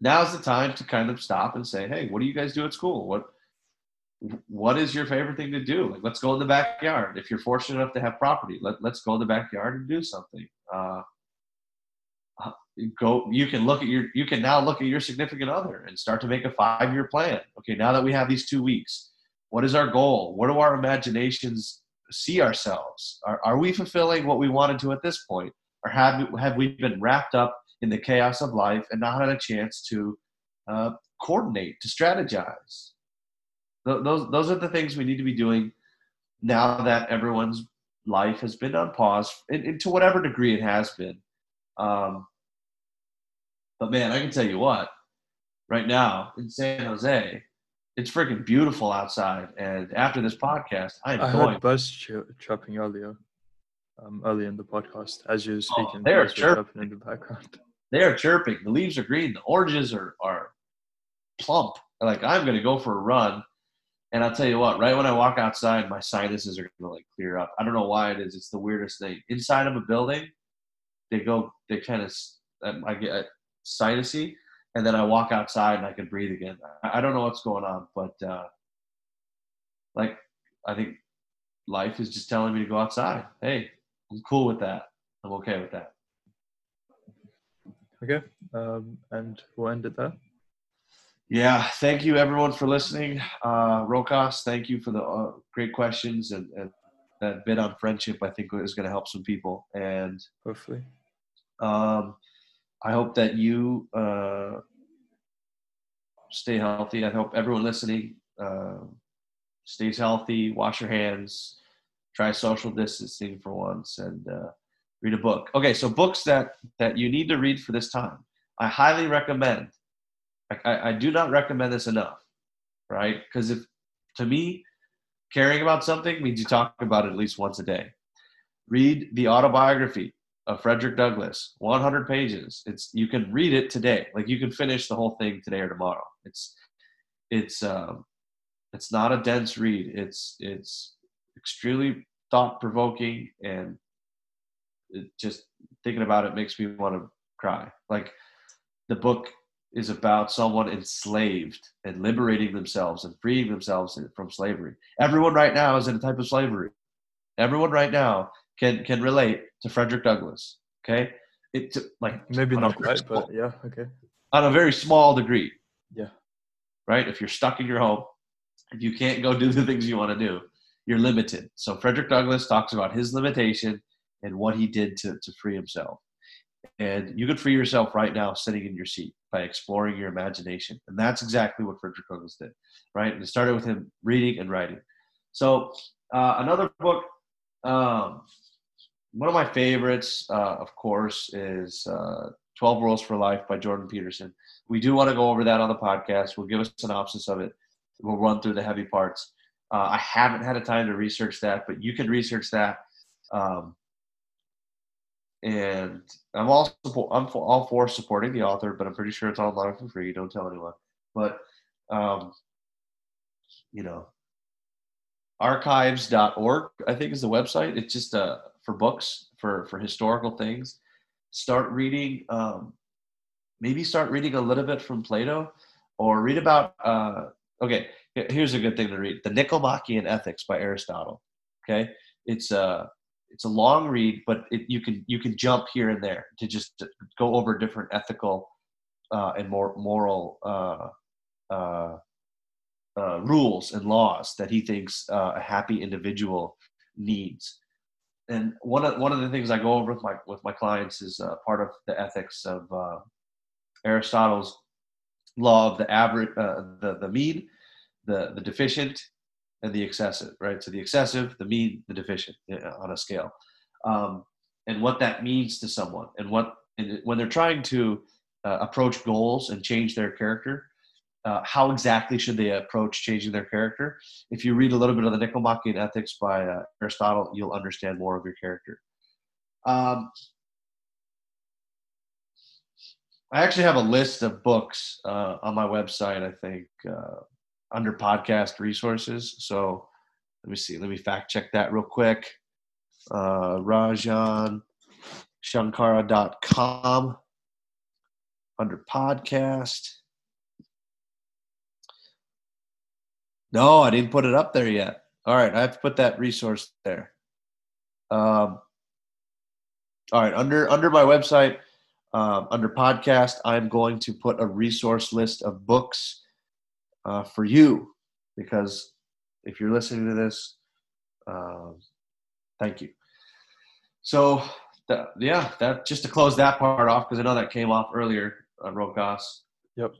now's the time to kind of stop and say, "Hey, what do you guys do at school? What what is your favorite thing to do? Like, let's go in the backyard. If you're fortunate enough to have property, let, let's go in the backyard and do something. Uh, go you can look at your you can now look at your significant other and start to make a five year plan. Okay now that we have these two weeks what is our goal? What do our imaginations see ourselves? Are, are we fulfilling what we wanted to at this point? Or have, have we been wrapped up in the chaos of life and not had a chance to uh, coordinate to strategize? Those, those are the things we need to be doing now that everyone's life has been on pause and, and to whatever degree it has been um, but man, I can tell you what, right now in San Jose, it's freaking beautiful outside. And after this podcast, I'm I going. heard birds ch- chirping earlier, um, earlier in the podcast as you were Oh, speaking. they're birds chirping. in the background. They are chirping. The leaves are green. The oranges are are plump. Like I'm gonna go for a run. And I'll tell you what, right when I walk outside, my sinuses are gonna like clear up. I don't know why it is. It's the weirdest thing. Inside of a building, they go, they kind of, I get sinusy, and then I walk outside and I can breathe again. I I don't know what's going on, but uh, like I think life is just telling me to go outside. Hey, I'm cool with that. I'm okay with that. Okay, um, and we'll end it there. Yeah, thank you everyone for listening. Uh, Rokas, thank you for the uh, great questions and, and that bit on friendship. I think is going to help some people, and Hopefully, um, I hope that you uh, stay healthy. I hope everyone listening uh, stays healthy. Wash your hands. Try social distancing for once, and uh, read a book. Okay, so books that that you need to read for this time. I highly recommend. I, I, do not recommend this enough, right? Because if to me, caring about something means you talk about it at least once a day. Read the autobiography of Frederick Douglass, 100 pages. It's you can read it today. Like you can finish the whole thing today or tomorrow. It's it's um, it's not a dense read. It's it's extremely thought provoking and just thinking about it makes me want to cry. Like the book is about someone enslaved and liberating themselves and freeing themselves from slavery. Everyone right now is in a type of slavery. Everyone right now can can relate to Frederick Douglass. Okay, it like maybe not quite, but yeah, okay, on a very small degree. Yeah. Right. If you're stuck in your home, if you can't go do the things you want to do, you're limited. So Frederick Douglass talks about his limitation and what he did to to free himself. And you could free yourself right now sitting in your seat by exploring your imagination. And that's exactly what Frederick Douglass did, right? And it started with him reading and writing. So uh, another book, um, one of my favorites, uh, of course, is uh, 12 Rules for Life by Jordan Peterson. We do want to go over that on the podcast. We'll give a synopsis of it. We'll run through the heavy parts. Uh, I haven't had a time to research that, but you can research that. Um, and I'm all support, I'm for, all for supporting the author, but I'm pretty sure it's online for free. Don't tell anyone. But um, you know, archives.org I think is the website. It's just uh, for books for for historical things. Start reading. Um, maybe start reading a little bit from Plato, or read about. Uh, okay, here's a good thing to read: the Nicomachean Ethics by Aristotle. Okay, it's a it's a long read, but it, you can you can jump here and there to just go over different ethical uh, and more moral uh, uh, uh, rules and laws that he thinks uh, a happy individual needs. And one of one of the things I go over with my with my clients is uh, part of the ethics of uh, Aristotle's law of the average, uh, the the mean, the the deficient, and the excessive. Right. So the excessive, the mean, the deficient uh, on a scale, um, and what that means to someone, and what and when they're trying to uh, approach goals and change their character, uh, how exactly should they approach changing their character? If you read a little bit of the Nicomachean Ethics by uh, Aristotle, you'll understand more of your character. Um, I actually have a list of books uh, on my website, I think, uh, under podcast resources. So let me see. Let me fact check that real quick. Uh, RajanShankara.com under podcast. No, I didn't put it up there yet. All right, I have to put that resource there. Um, all right, under under my website, um, under podcast, I'm going to put a resource list of books uh, for you because if you're listening to this, um, thank you. So, that, yeah, that just to close that part off because I know that came off earlier, uh, Rokas. Yep.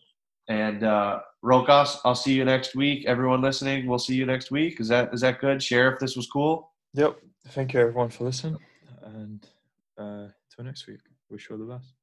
And uh, Rokas, I'll see you next week. Everyone listening, we'll see you next week. Is that is that good? Share if this was cool. Yep. Thank you everyone for listening, and uh, till next week. Wish you all the best.